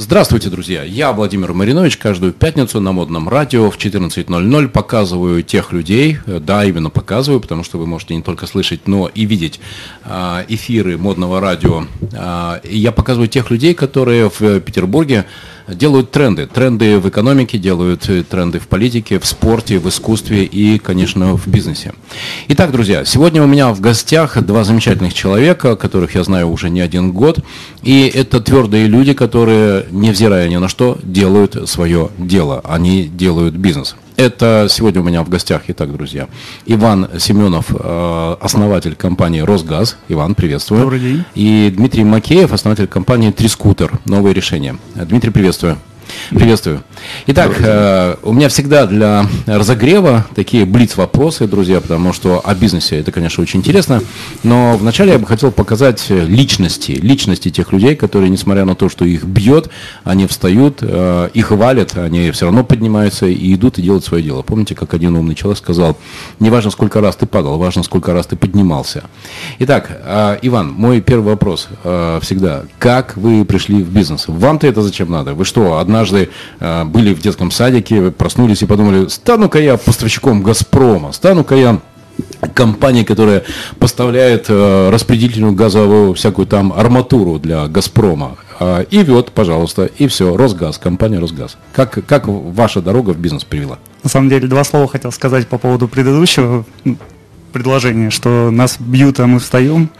Здравствуйте, друзья! Я Владимир Маринович. Каждую пятницу на модном радио в 14.00 показываю тех людей, да, именно показываю, потому что вы можете не только слышать, но и видеть а, эфиры модного радио. А, я показываю тех людей, которые в Петербурге делают тренды. Тренды в экономике, делают э, тренды в политике, в спорте, в искусстве и, конечно, в бизнесе. Итак, друзья, сегодня у меня в гостях два замечательных человека, которых я знаю уже не один год. И это твердые люди, которые, невзирая ни на что, делают свое дело. Они делают бизнес. Это сегодня у меня в гостях, итак, друзья, Иван Семенов, э, основатель компании «Росгаз». Иван, приветствую. Добрый день. И Дмитрий Макеев, основатель компании «Трискутер». Новые решения. Дмитрий, приветствую. Приветствую. Итак, э, у меня всегда для разогрева такие блиц-вопросы, друзья, потому что о бизнесе это, конечно, очень интересно. Но вначале я бы хотел показать личности, личности тех людей, которые, несмотря на то, что их бьет, они встают, э, их валят, они все равно поднимаются и идут и делают свое дело. Помните, как один умный человек сказал, не важно, сколько раз ты падал, важно, сколько раз ты поднимался. Итак, э, Иван, мой первый вопрос всегда, как вы пришли в бизнес? Вам-то это зачем надо? Вы что, однажды э, были в детском садике, проснулись и подумали, стану-ка я поставщиком «Газпрома», стану-ка я компания, которая поставляет э, распределительную газовую всякую там арматуру для «Газпрома». Э, и вот, пожалуйста, и все, «Росгаз», компания «Росгаз». Как, как ваша дорога в бизнес привела? На самом деле, два слова хотел сказать по поводу предыдущего предложения, что нас бьют, а мы встаем.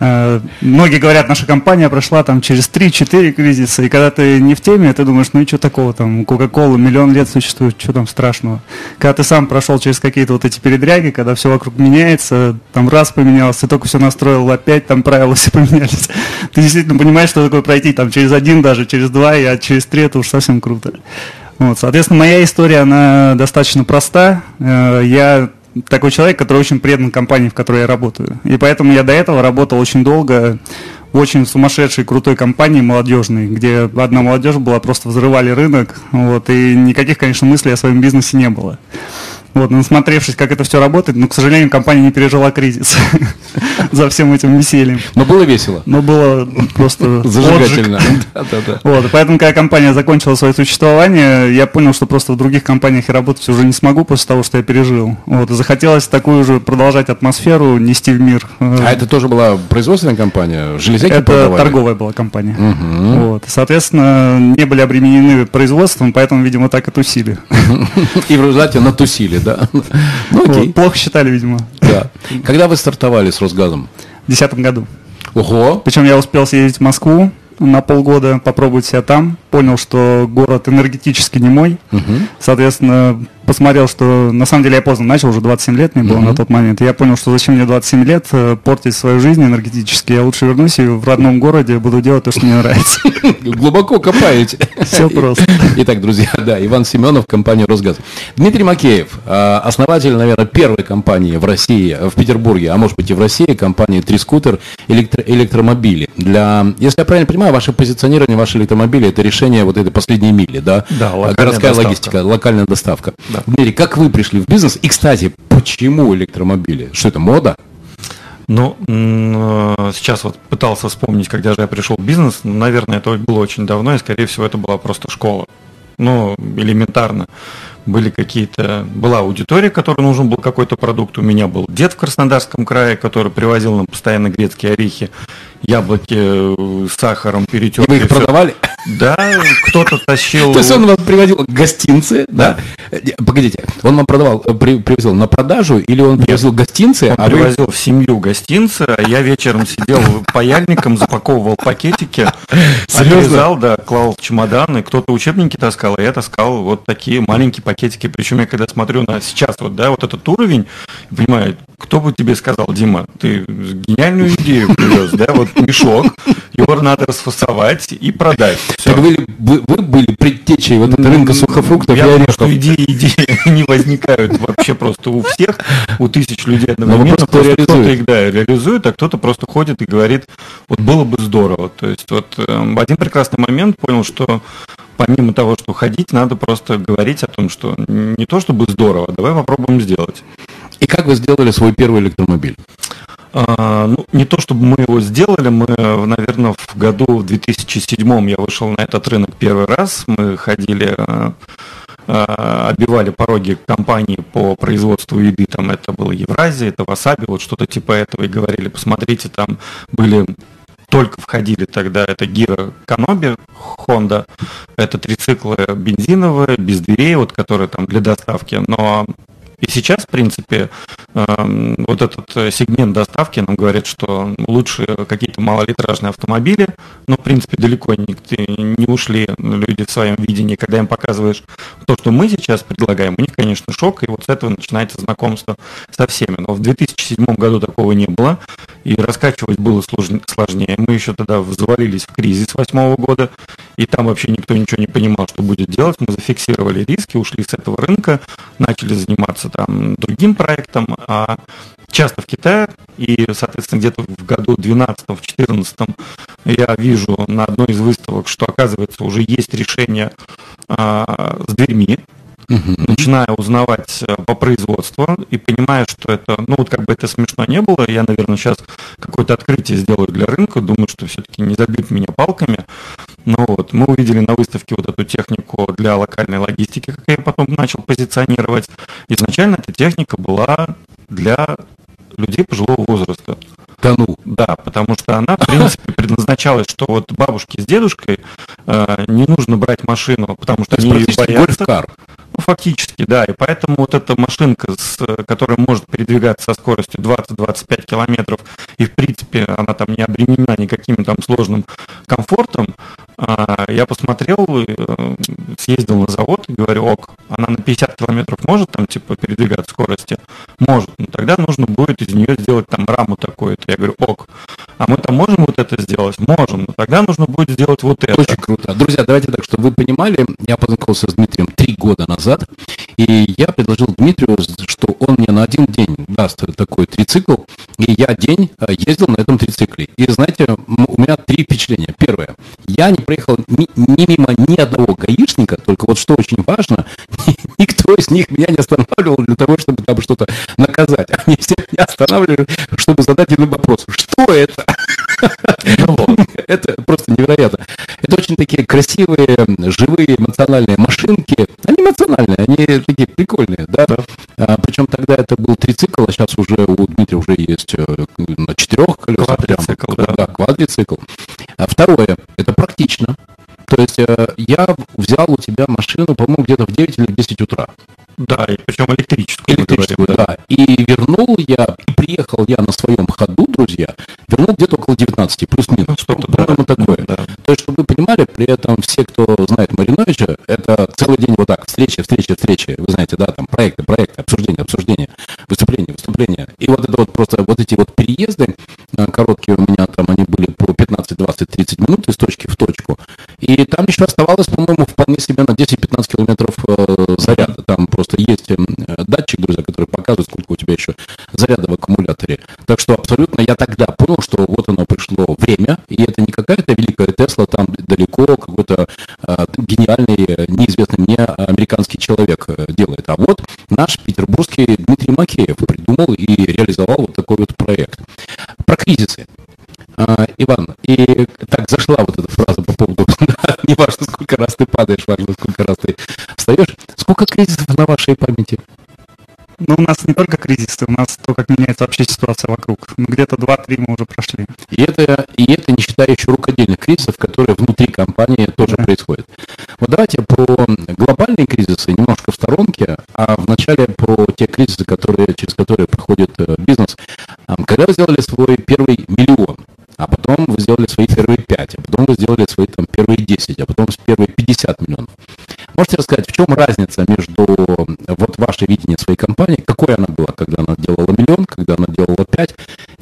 Э, многие говорят, наша компания прошла там через 3-4 кризиса, и когда ты не в теме, ты думаешь, ну и что такого там, Кока-Кола миллион лет существует, что там страшного. Когда ты сам прошел через какие-то вот эти передряги, когда все вокруг меняется, там раз поменялось, ты только все настроил, опять там правила все поменялись. Ты действительно понимаешь, что такое пройти там через один даже, через два, и а через три это уж совсем круто. Вот, соответственно, моя история, она достаточно проста. Э, я такой человек, который очень предан компании, в которой я работаю. И поэтому я до этого работал очень долго в очень сумасшедшей, крутой компании молодежной, где одна молодежь была, просто взрывали рынок, вот, и никаких, конечно, мыслей о своем бизнесе не было. Вот, насмотревшись, как это все работает, но, к сожалению, компания не пережила кризис за всем этим весельем. Но было весело. Но было просто Зажигательно. Вот, поэтому, когда компания закончила свое существование, я понял, что просто в других компаниях я работать уже не смогу после того, что я пережил. Вот, захотелось такую же продолжать атмосферу, нести в мир. А это тоже была производственная компания? Железяки Это торговая была компания. Вот, соответственно, не были обременены производством, поэтому, видимо, так и тусили. И в результате натусили, да? Ну окей. Вот, плохо считали, видимо, Да. Когда вы стартовали с Росгазом? в 2010 году. Ого! Причем я успел съездить в Москву на полгода, попробовать себя там. Понял, что город энергетически не мой. Соответственно, посмотрел, что на самом деле я поздно начал, уже 27 лет мне было Мгм. на тот момент. Я понял, что зачем мне 27 лет э, портить свою жизнь энергетически. Я лучше вернусь и в родном городе буду делать то, что мне нравится. Глубоко копаете. Все просто. Итак, друзья, да, Иван Семенов, компания «Росгаз». Дмитрий Макеев, э, основатель, наверное, первой компании в России, в Петербурге, а может быть и в России, компании «Трискутер» электро- электромобили. Для, если я правильно понимаю, ваше позиционирование, ваши электромобили – это решение вот этой последней мили, да? Да, локальная Городская доставка. логистика, локальная доставка. Да. Дмитрий, как вы пришли в бизнес? И, кстати, почему электромобили? Что это, мода? Ну, э, сейчас вот пытался вспомнить, когда же я пришел в бизнес. Ну, Наверное, это было очень давно, и, скорее всего, это была просто школа. Ну, элементарно. Были какие-то... Была аудитория, которой нужен был какой-то продукт. У меня был дед в Краснодарском крае, который привозил нам постоянно грецкие орехи, яблоки э, с сахаром, И перетертые. вы их продавали? Да, кто-то тащил... То есть он вам приводил гостинцы, да? Э, Погодите, он вам продавал, э, при- привозил на продажу или он привозил гостинцы, Он а привозил в семью гостинцы, а я вечером сидел паяльником, запаковывал пакетики, отрезал, да, клал в чемоданы, кто-то учебники таскал, а я таскал вот такие маленькие пакетики. Причем я когда смотрю на сейчас вот, да, вот этот уровень, понимаю, кто бы тебе сказал, Дима, ты гениальную идею привез, да, вот мешок, его надо расфасовать и продать. Так вы, вы, вы были предтечей вот этого рынка сухофруктов Я и орешков. что идеи, идеи не возникают вообще просто у всех, у тысяч людей одновременно. просто Просто кто-то их да, реализует, а кто-то просто ходит и говорит, вот было бы здорово. То есть вот эм, в один прекрасный момент понял, что помимо того, что ходить, надо просто говорить о том, что не то чтобы здорово, давай попробуем сделать. И как вы сделали свой первый электромобиль? А, ну, не то чтобы мы его сделали, мы, наверное, в году в 2007 я вышел на этот рынок первый раз. Мы ходили, а, а, обивали пороги компании по производству еды, там это было Евразия, это Васаби, вот что-то типа этого, и говорили, посмотрите, там были только входили тогда, это Гира Каноби, Honda, это трициклы бензиновые, без дверей, вот, которые там для доставки, но и сейчас, в принципе, эм, вот этот э, сегмент доставки нам говорит, что лучше какие-то малолитражные автомобили, но, в принципе, далеко не, ушли люди в своем видении. Когда им показываешь то, что мы сейчас предлагаем, у них, конечно, шок, и вот с этого начинается знакомство со всеми. Но в 2007 году такого не было, и раскачивать было сложнее. Мы еще тогда завалились в кризис восьмого года, и там вообще никто ничего не понимал, что будет делать. Мы зафиксировали риски, ушли с этого рынка, начали заниматься там другим проектом, а часто в Китае, и, соответственно, где-то в году 12-14 я вижу на одной из выставок, что, оказывается, уже есть решение а, с дверьми, угу. начинаю узнавать э, по производству и понимаю, что это, ну вот как бы это смешно не было, я, наверное, сейчас какое-то открытие сделаю для рынка, думаю, что все-таки не забить меня палками. Ну вот, мы увидели на выставке вот эту технику для локальной логистики, как я потом начал позиционировать. Изначально эта техника была для людей пожилого возраста. Да ну. Да, потому что она, в принципе, предназначалась, что вот бабушке с дедушкой э, не нужно брать машину, потому что они боятся. Гольф-кар. Фактически, да. И поэтому вот эта машинка, с, которая может передвигаться со скоростью 20-25 километров, и, в принципе, она там не обременена никаким там сложным комфортом, а, я посмотрел, э, съездил на завод и говорю, ок, она на 50 километров может там типа передвигать скорости? Может. Но ну, тогда нужно будет из нее сделать там раму такую-то. Я говорю, ок. А мы там можем вот это сделать? Можем. Но тогда нужно будет сделать вот это. Очень круто. Друзья, давайте так, чтобы вы понимали, я познакомился с Дмитрием три года назад, и я предложил Дмитрию, что он мне на один день даст такой трицикл, и я день э, ездил на этом трицикле. И знаете, у меня три впечатления. Первое. Я не проехал ни, ни мимо ни одного гаишника, только вот что очень важно, никто из них меня не останавливал для того, чтобы там что-то наказать. Они все меня останавливали, чтобы задать один вопрос. Что это? Это просто невероятно. Это очень такие красивые, живые, эмоциональные машинки. Они эмоциональные, они такие прикольные, да? А, причем тогда это был трицикл, а сейчас уже у Дмитрия уже есть э, на четырех колесах. Квадрицикл, да. да. квадрицикл. А второе, это практично. То есть э, я взял у тебя машину, по-моему, где-то в 9 или в 10 утра. Да, и причем электрическую. Электрическую, говорим, да. да. И вернул я, приехал я на своем ходу, друзья, вернул где-то около 19, плюс-минус. Ну, что-то, по-моему, да. такое. Да. То есть, чтобы вы понимали, при этом все, кто знает Мариновича, это целый день вот так, встречи, встречи, встречи. Вы знаете, да, там проекты, проекты, обсуждения, обсуждения, выступления, выступления. И вот это вот просто вот эти вот переезды э, короткие у меня там, они были по 15, 20, 30 минут из точки в точку. И там еще оставалось, по-моему, вполне себе на 10-15 километров э, заряда. Там просто есть э, датчик, друзья, который показывает, сколько у тебя еще заряда в аккумуляторе. Так что абсолютно я тогда понял, что вот оно пришло время, и это не какая-то великая Тесла там далеко, какой-то гениальный, неизвестный мне американский человек делает. А вот наш петербургский Дмитрий Макеев придумал и реализовал вот такой вот проект. Про кризисы. А, Иван, и так зашла вот эта фраза по поводу, не важно, сколько раз ты падаешь, важно, сколько раз ты встаешь. Сколько кризисов на вашей памяти? Ну, у нас не только кризисы, у нас то, как меняется вообще ситуация вокруг. Ну, где-то 2-3 мы уже прошли. И это, и это не считая еще рукодельных кризисов, которые внутри компании тоже да. происходят. Вот давайте про глобальные кризисы немножко в сторонке, а вначале про те кризисы, которые, через которые проходит э, бизнес. Когда вы сделали свой первый миллион, а потом вы сделали свои первые 5, а потом вы сделали свои там, первые 10, а потом первые 50 миллионов. Можете рассказать, в чем разница между вот ваше видение своей компании, какой она была, когда она делала миллион, когда она делала 5,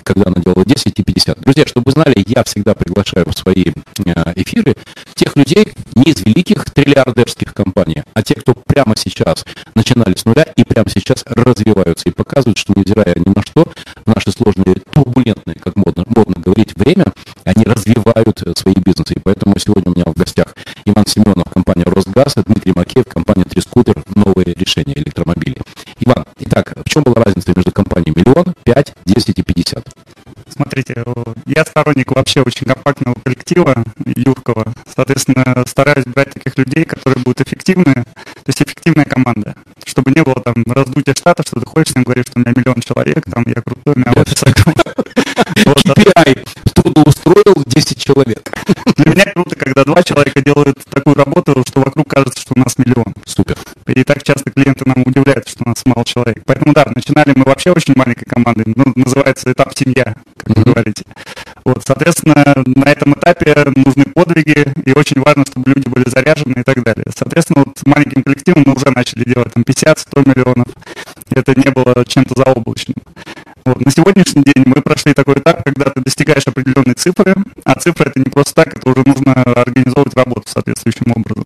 когда она делала 10 и 50. Друзья, чтобы вы знали, я всегда приглашаю в свои э, эфиры тех людей не из великих триллиардерских компаний, а те, кто прямо сейчас начинали с нуля и прямо сейчас развиваются и показывают, что невзирая ни на что, в наши сложные, турбулентные, как модно, модно говорить, время, они развивают свои бизнесы. И поэтому сегодня у меня в гостях Иван Семенов, компания «Росгаз», Дмитрий Макеев, компания «Трискутер», новые решения электромобилей. Иван, итак, в чем была разница между компанией «Миллион», 5, 10 и 50? Смотрите, я сторонник вообще очень компактного коллектива, юркого. Соответственно, стараюсь брать таких людей, которые будут эффективны, то есть эффективная команда. Чтобы не было там раздутия штата, что ты ходишь, им говоришь, что у меня миллион человек, там я крутой, у меня офис KPI трудоустроил 10 человек. Для меня круто, когда два человека делают такую работу, что вокруг кажется, что у нас миллион. Супер. И так часто клиенты нам удивляются, что у нас мало человек. Поэтому да, начинали мы вообще очень маленькой командой. Ну, называется этап семья, как вы говорите. Вот, соответственно, на этом этапе нужны подвиги, и очень важно, чтобы люди были заряжены и так далее. Соответственно, вот маленьким коллективом мы уже начали делать там 50-100 миллионов. Это не было чем-то заоблачным. Вот. На сегодняшний день мы прошли такой этап, когда ты достигаешь определенной цифры, а цифра это не просто так, это уже нужно организовывать работу соответствующим образом.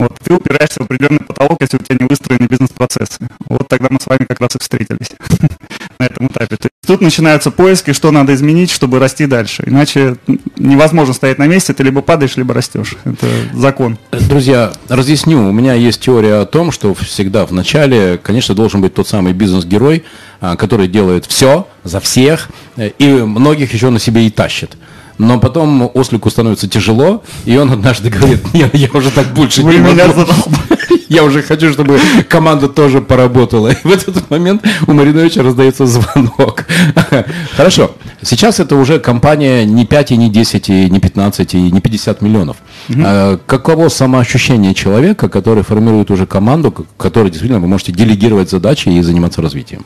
Вот. Ты упираешься в определенный потолок, если у тебя не выстроены бизнес-процессы. Вот тогда мы с вами как раз и встретились на этом этапе. То есть тут начинаются поиски, что надо изменить, чтобы расти дальше. Иначе невозможно стоять на месте, ты либо падаешь, либо растешь. Это закон. Друзья, разъясню. У меня есть теория о том, что всегда в начале, конечно, должен быть тот самый бизнес-герой, который делает все за всех, э, и многих еще на себе и тащит. Но потом ослику становится тяжело, и он однажды говорит, нет, я уже так больше Вы не меня могу. Я уже хочу, чтобы команда тоже поработала. И в этот момент у Мариновича раздается звонок. Хорошо. Сейчас это уже компания не 5, и не 10, и не 15, и не 50 миллионов. А Каково самоощущение человека, который формирует уже команду, которой действительно вы можете делегировать задачи и заниматься развитием?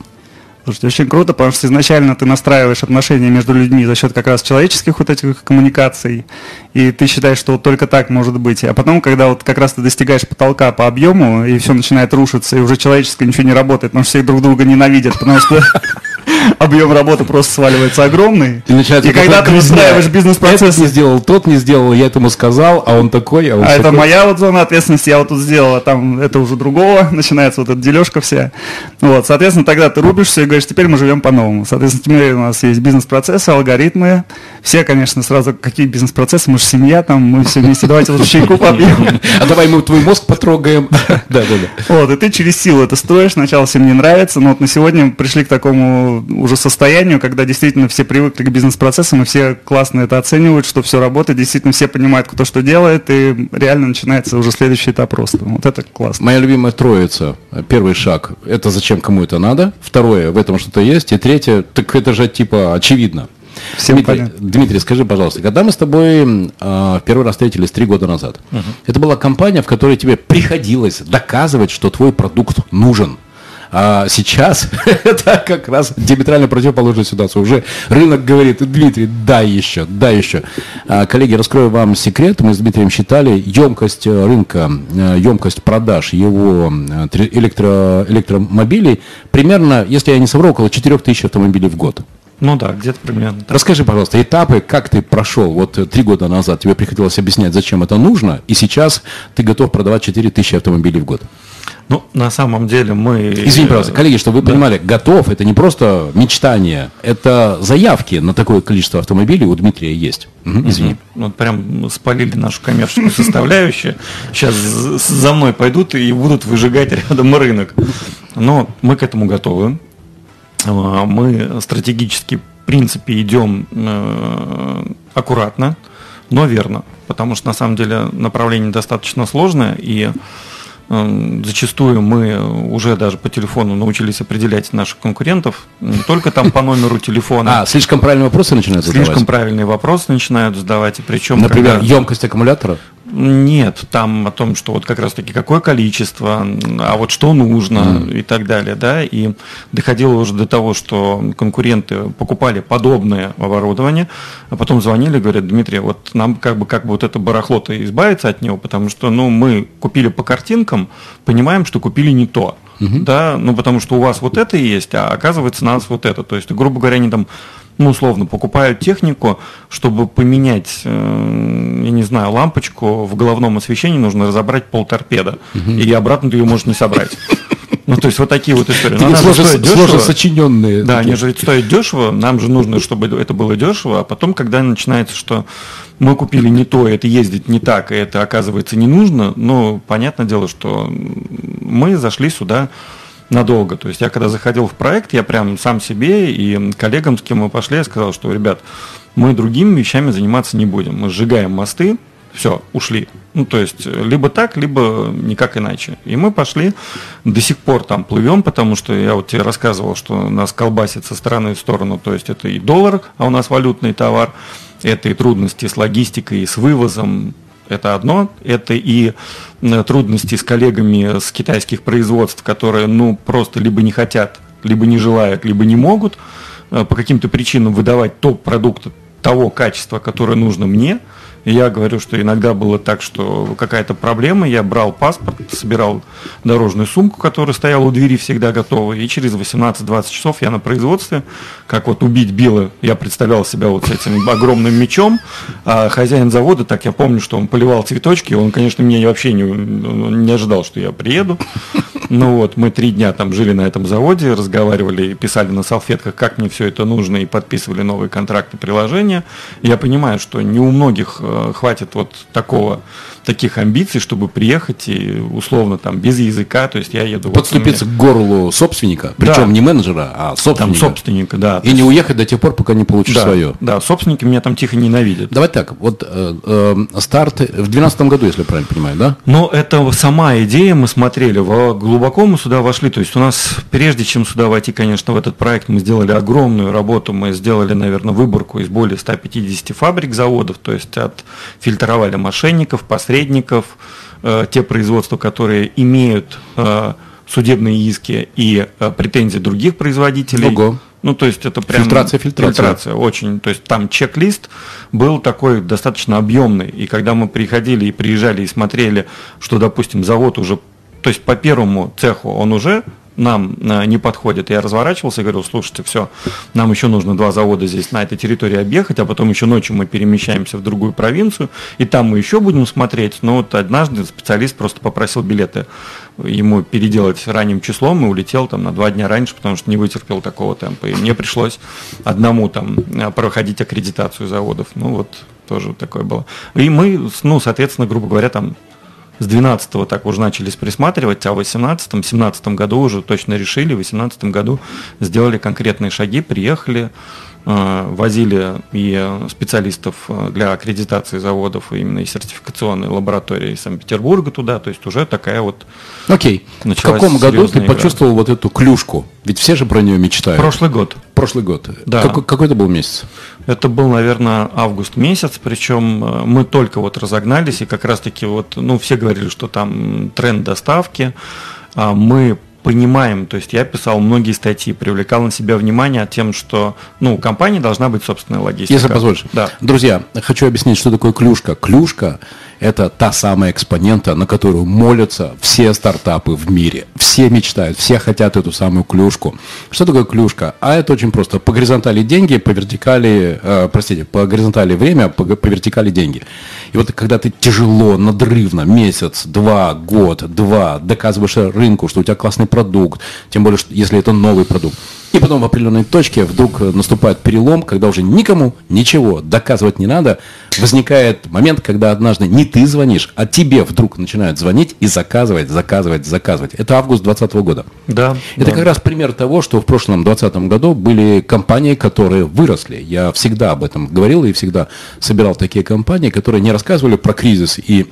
Слушайте, очень круто, потому что изначально ты настраиваешь отношения между людьми за счет как раз человеческих вот этих коммуникаций, и ты считаешь, что вот только так может быть. А потом, когда вот как раз ты достигаешь потолка по объему, и все начинает рушиться, и уже человеческое ничего не работает, потому что все друг друга ненавидят, потому что объем работы просто сваливается огромный. И, И когда ты выстраиваешь Этот бизнес-процесс, не сделал, тот не сделал, я этому сказал, а он такой, а он а это такой. моя вот зона ответственности, я вот тут сделал, а там это уже другого, начинается вот эта дележка вся. Вот, соответственно, тогда ты рубишься и говоришь, теперь мы живем по-новому. Соответственно, теперь у нас есть бизнес-процессы, алгоритмы. Все, конечно, сразу, какие бизнес-процессы, мы же семья, там, мы все вместе, давайте лучше чайку попьем. А давай мы твой мозг потрогаем. Да, да, да. Вот, и ты через силу это строишь, сначала всем не нравится, но вот на сегодня пришли к такому уже состоянию, когда действительно все привыкли к бизнес-процессам, и все классно это оценивают, что все работает, действительно все понимают, кто что делает, и реально начинается уже следующий этап роста. Вот это классно. Моя любимая троица. Первый шаг – это зачем кому это надо. Второе – в этом что-то есть. И третье – так это же типа очевидно. Всем Дмитрий, понятно. Дмитрий, скажи, пожалуйста, когда мы с тобой э, первый раз встретились три года назад, это была компания, в которой тебе приходилось доказывать, что твой продукт нужен. А сейчас это как раз диаметрально противоположная ситуация. Уже рынок говорит, Дмитрий, дай еще, дай еще. А, коллеги, раскрою вам секрет. Мы с Дмитрием считали емкость э, рынка, э, емкость продаж его э, электро, электромобилей примерно, если я не совру, около 4000 автомобилей в год. Ну да, где-то примерно так. Расскажи, пожалуйста, этапы, как ты прошел? Вот э, три года назад тебе приходилось объяснять, зачем это нужно, и сейчас ты готов продавать 4000 автомобилей в год. Ну, на самом деле мы... Извини, пожалуйста, коллеги, чтобы вы Да. понимали, готов это не просто мечтание, это заявки на такое количество автомобилей у Дмитрия есть. Мгм, извини. Мгм. Вот прям спалили нашу коммерческую составляющую. Сейчас за мной пойдут и будут выжигать рядом рынок. Но мы к этому готовы. Мы стратегически, в принципе, идем э, аккуратно, но верно. Потому что на самом деле направление достаточно сложное, и зачастую мы уже даже по телефону научились определять наших конкурентов, не только там по номеру телефона. А, слишком правильные вопросы начинают Слишком задавать? правильные вопросы начинают задавать, и причем Например, когда- емкость аккумулятора? нет, там о том, что вот как раз таки какое количество, а вот что нужно и так далее, да, и доходило уже до того, что конкуренты покупали подобное оборудование, а потом звонили, говорят, Дмитрий, вот нам как бы как бы вот это барахло-то избавиться от него, потому что, ну, мы купили по картинкам, понимаем, что купили не то. Да, ну потому что у вас вот это есть, а оказывается у нас вот это. То есть, грубо говоря, они там ну, условно, покупают технику, чтобы поменять, э, я не знаю, лампочку в головном освещении нужно разобрать пол торпеда. И обратно ты ее можешь не собрать. Ну, то есть вот такие вот истории. Но она же сложно, стоит сложно дешево. сочиненные. Да, такие. они же стоят дешево, нам же нужно, чтобы это было дешево, а потом, когда начинается, что мы купили не то, это ездит не так, и это оказывается не нужно, ну, понятное дело, что мы зашли сюда надолго. То есть я когда заходил в проект, я прям сам себе и коллегам, с кем мы пошли, я сказал, что, ребят, мы другими вещами заниматься не будем. Мы сжигаем мосты, все, ушли. Ну, то есть, либо так, либо никак иначе. И мы пошли, до сих пор там плывем, потому что я вот тебе рассказывал, что нас колбасит со стороны в сторону, то есть это и доллар, а у нас валютный товар, это и трудности с логистикой, и с вывозом, это одно, это и трудности с коллегами с китайских производств, которые, ну, просто либо не хотят, либо не желают, либо не могут э, по каким-то причинам выдавать топ продукта того качества, которое нужно мне – я говорю, что иногда было так, что какая-то проблема, я брал паспорт, собирал дорожную сумку, которая стояла у двери всегда готова, и через 18-20 часов я на производстве, как вот убить Билла, я представлял себя вот с этим огромным мечом, а хозяин завода, так я помню, что он поливал цветочки, он, конечно, меня вообще не, не ожидал, что я приеду, ну вот, мы три дня там жили на этом заводе, разговаривали, писали на салфетках, как мне все это нужно, и подписывали новые контракты, приложения. Я понимаю, что не у многих э, хватит вот такого, таких амбиций, чтобы приехать и условно там без языка, то есть я еду... Подступиться вот, к горлу собственника, причем да. не менеджера, а собственника. Там собственника, да. И не уехать до тех пор, пока не получишь да, свое. Да, собственники меня там тихо ненавидят. Давай так, вот э, э, старт в 2012 году, если я правильно понимаю, да? Ну, это сама идея, мы смотрели в глубоко мы сюда вошли. То есть у нас, прежде чем сюда войти, конечно, в этот проект, мы сделали огромную работу. Мы сделали, наверное, выборку из более 150 фабрик, заводов. То есть отфильтровали мошенников, посредников, э, те производства, которые имеют э, судебные иски и э, претензии других производителей. Ого. Ну, то есть это прям... Фильтрация, фильтрация. Фильтрация, очень. То есть там чек-лист был такой достаточно объемный. И когда мы приходили и приезжали и смотрели, что, допустим, завод уже то есть по первому цеху он уже нам э, не подходит. Я разворачивался и говорил, слушайте, все, нам еще нужно два завода здесь на этой территории объехать, а потом еще ночью мы перемещаемся в другую провинцию, и там мы еще будем смотреть. Но вот однажды специалист просто попросил билеты ему переделать ранним числом и улетел там на два дня раньше, потому что не вытерпел такого темпа. И мне пришлось одному там э, проходить аккредитацию заводов. Ну вот тоже такое было. И мы, ну, соответственно, грубо говоря, там с 12-го так уже начались присматривать, а в 18-м, 17 году уже точно решили, в 18 году сделали конкретные шаги, приехали, возили и специалистов э, для аккредитации заводов, именно и сертификационной лаборатории Санкт-Петербурга туда, то есть уже такая вот Окей. В каком году ты игра. почувствовал вот эту клюшку? Ведь все же про нее мечтают. Прошлый год. Прошлый год. Да. Какой, какой это был месяц? Это был, наверное, август месяц, причем э, мы только вот разогнались, и как раз-таки вот, ну, все говорили, что там тренд доставки, а мы понимаем, то есть я писал многие статьи, привлекал на себя внимание тем, что ну, у компании должна быть собственная логистика. Если позволишь. Да. Друзья, хочу объяснить, что такое клюшка. Клюшка – это та самая экспонента, на которую молятся все стартапы в мире. Все мечтают, все хотят эту самую клюшку. Что такое клюшка? А это очень просто. По горизонтали деньги, по вертикали, э, простите, по горизонтали время, по, по вертикали деньги. И вот когда ты тяжело, надрывно, месяц, два, год, два, доказываешь рынку, что у тебя классный продукт, тем более, если это новый продукт, и потом в определенной точке вдруг наступает перелом, когда уже никому ничего доказывать не надо. Возникает момент, когда однажды не ты звонишь, а тебе вдруг начинают звонить и заказывать, заказывать, заказывать. Это август 2020 года. Да. Это да. как раз пример того, что в прошлом 2020 году были компании, которые выросли. Я всегда об этом говорил и всегда собирал такие компании, которые не рассказывали про кризис и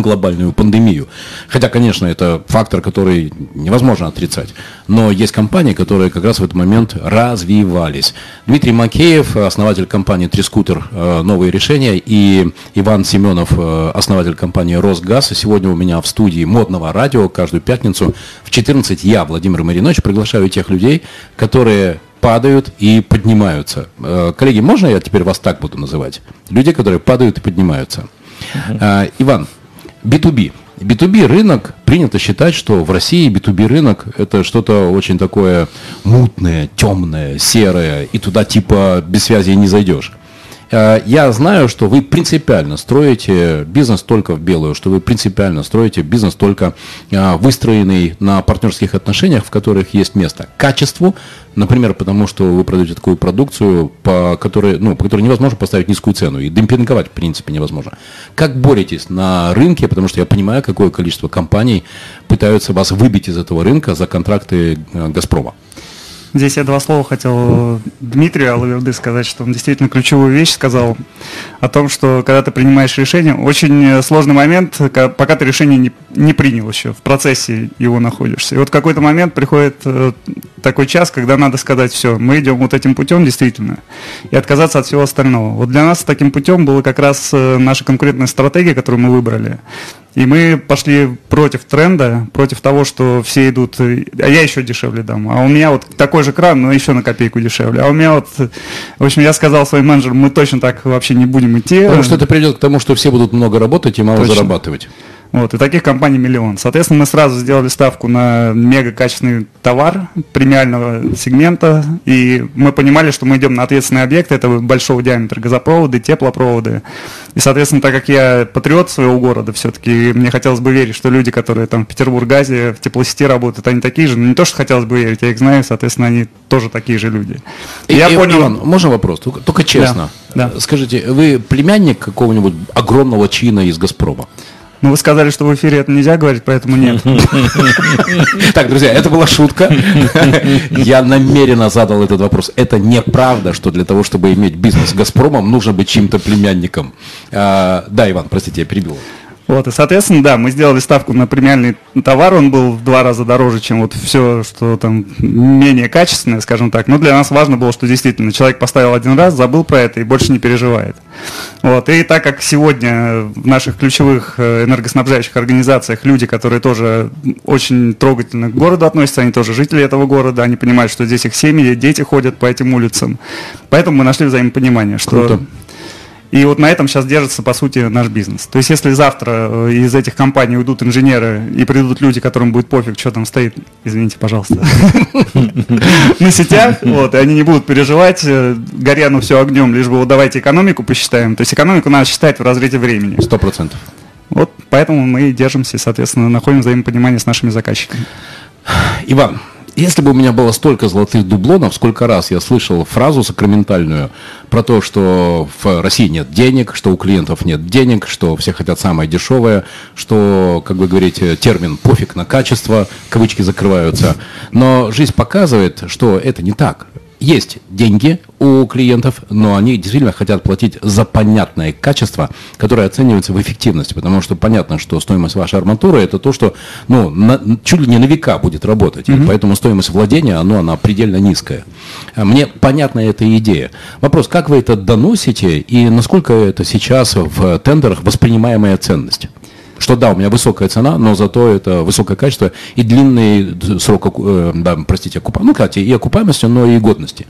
глобальную пандемию. Хотя, конечно, это фактор, который невозможно отрицать. Но есть компании, которые как раз в этот момент развивались. Дмитрий Макеев, основатель компании «Трискутер. Э, новые решения», и Иван Семенов, э, основатель компании «Росгаз». Сегодня у меня в студии модного радио каждую пятницу в 14 я, Владимир Маринович, приглашаю тех людей, которые падают и поднимаются. Э, коллеги, можно я теперь вас так буду называть? Люди, которые падают и поднимаются. Uh-huh. Иван, B2B. B2B рынок, принято считать, что в России B2B рынок это что-то очень такое мутное, темное, серое, и туда типа без связи не зайдешь. Э, я знаю, что вы принципиально строите бизнес только в белую, что вы принципиально строите бизнес только э, выстроенный на партнерских отношениях, в которых есть место качеству, например, потому что вы продаете такую продукцию, по которой, ну, по которой невозможно поставить низкую цену и демпинговать, в принципе, невозможно. Как боретесь на рынке, потому что я понимаю, какое количество компаний пытаются вас выбить из этого рынка за контракты э, «Газпрома». Здесь я два слова хотел Дмитрию Алаверды сказать, что он действительно ключевую вещь сказал о том, что когда ты принимаешь решение, очень сложный момент, пока ты решение не, не принял еще, в процессе его находишься. И вот в какой-то момент приходит э, такой час, когда надо сказать, все, мы идем вот этим путем действительно, и отказаться от всего остального. Вот для нас таким путем была как раз э, наша конкурентная стратегия, которую мы выбрали. И мы пошли против тренда, против того, что все идут, а я еще дешевле дам, а у меня вот такой же кран, но еще на копейку дешевле. А у меня вот, в общем, я сказал своим менеджерам, мы точно так вообще не будем идти. Потому что это придет к тому, что все будут много работать и мало точно. зарабатывать. Вот, и таких компаний миллион. Соответственно, мы сразу сделали ставку на мега качественный товар премиального сегмента, и мы понимали, что мы идем на ответственные объекты, это большого диаметра газопроводы, теплопроводы. И, соответственно, так как я патриот своего города все-таки, мне хотелось бы верить, что люди, которые там в Петербург-Газе, в теплосети работают, они такие же, но не то, что хотелось бы верить, я их знаю, соответственно, они тоже такие же люди. И, я и, понял... Иван, можно вопрос? Только, только честно. Да, да. Скажите, вы племянник какого-нибудь огромного чина из «Газпрома»? Ну, вы сказали, что в эфире это нельзя говорить, поэтому нет. Так, друзья, это была шутка. Я намеренно задал этот вопрос. Это неправда, что для того, чтобы иметь бизнес с «Газпромом», нужно быть чьим-то племянником. А, да, Иван, простите, я перебил. Вот, и, соответственно, да, мы сделали ставку на премиальный товар, он был в два раза дороже, чем вот все, что там менее качественное, скажем так. Но для нас важно было, что действительно человек поставил один раз, забыл про это и больше не переживает. Вот, и так как сегодня в наших ключевых э, энергоснабжающих организациях люди, которые тоже очень трогательно к городу относятся, они тоже жители этого города, они понимают, что здесь их семьи, дети ходят по этим улицам. Поэтому мы нашли взаимопонимание, что... Круто и вот на этом сейчас держится, по сути, наш бизнес. То есть, если завтра э, из этих компаний уйдут инженеры и придут люди, которым будет пофиг, что там стоит, извините, пожалуйста, на сетях, вот, и они не будут переживать, э, горя ну все огнем, лишь бы вот давайте экономику посчитаем. То есть, экономику надо считать в разрезе времени. Сто процентов. Вот поэтому мы держимся, соответственно, находим взаимопонимание с нашими заказчиками. Иван, если бы у меня было столько золотых дублонов, сколько раз я слышал фразу сакраментальную про то, что в России нет денег, что у клиентов нет денег, что все хотят самое дешевое, что, как вы говорите, термин «пофиг на качество», кавычки закрываются. Но жизнь показывает, что это не так есть деньги у клиентов, но они действительно хотят платить за понятное качество, которое оценивается в эффективности, потому что понятно, что стоимость вашей арматуры это то, что ну, на, чуть ли не на века будет работать, mm-hmm. и поэтому стоимость владения, оно, она предельно низкая. Мне понятна эта идея. Вопрос, как вы это доносите и насколько это сейчас в тендерах воспринимаемая ценность? что да, у меня высокая цена, но зато это высокое качество и длинный срок, э, да, простите, окупа, ну, кстати, и окупаемости, но и годности.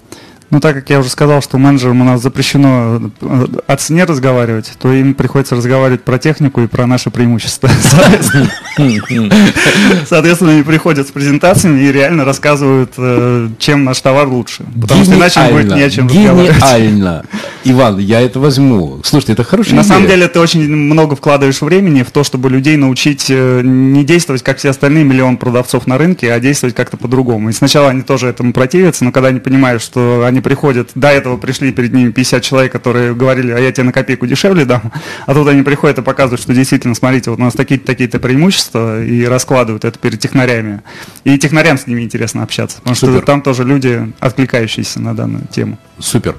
Ну, так как я уже сказал, что менеджерам у нас запрещено э, о цене разговаривать, то им приходится разговаривать про технику и про наши преимущества. Соответственно, они приходят с презентациями и реально рассказывают, э, чем наш товар лучше. Потому что иначе будет не о чем разговаривать. Гениально. Иван, я это возьму. Слушайте, это хорошая На самом деле, ты очень много вкладываешь времени в то, чтобы людей научить э, не действовать, как все остальные миллион продавцов на рынке, а действовать как-то по-другому. И сначала они тоже этому противятся, но когда они понимают, что они приходят, до этого пришли перед ними 50 человек, которые говорили, а я тебе на копейку дешевле дам, а тут они приходят и показывают, что действительно, смотрите, вот у нас такие-то такие-то преимущества, и раскладывают это перед технарями. И технарям с ними интересно общаться, потому Супер. что там тоже люди, откликающиеся на данную тему. Супер.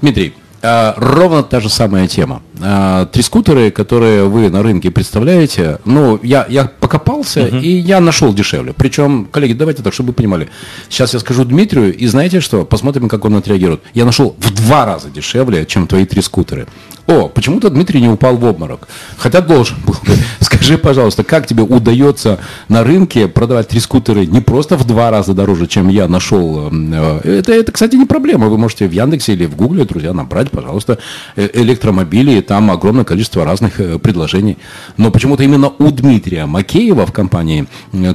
Дмитрий, а, ровно та же самая тема. А, три скутеры, которые вы на рынке представляете, ну, я, я покопался, uh-huh. и я нашел дешевле. Причем, коллеги, давайте так, чтобы вы понимали. Сейчас я скажу Дмитрию, и знаете что? Посмотрим, как он отреагирует. Я нашел в два раза дешевле, чем твои три скутеры. О, почему-то Дмитрий не упал в обморок. Хотя должен был. Скажи, пожалуйста, как тебе удается на рынке продавать три скутера не просто в два раза дороже, чем я нашел? Э, это, это, кстати, не проблема. Вы можете в Яндексе или в Гугле, друзья, набрать, пожалуйста, э, электромобили. Там огромное количество разных э, предложений. Но почему-то именно у Дмитрия Макеева в компании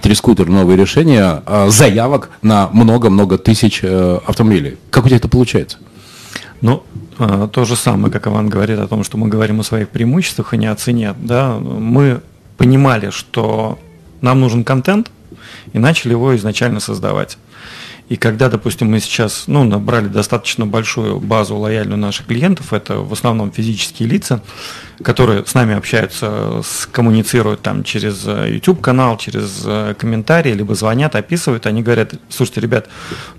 «Три скутер. Новые решения» заявок на много-много тысяч автомобилей. Как у тебя это получается? Ну, а, то же самое, как Иван говорит о том, что мы говорим о своих преимуществах и не о цене. Да? Мы понимали, что нам нужен контент, и начали его изначально создавать. И когда, допустим, мы сейчас ну, набрали достаточно большую базу лояльную наших клиентов, это в основном физические лица, которые с нами общаются, коммуницируют там через э, YouTube-канал, через э, комментарии, либо звонят, описывают, они говорят, слушайте, ребят,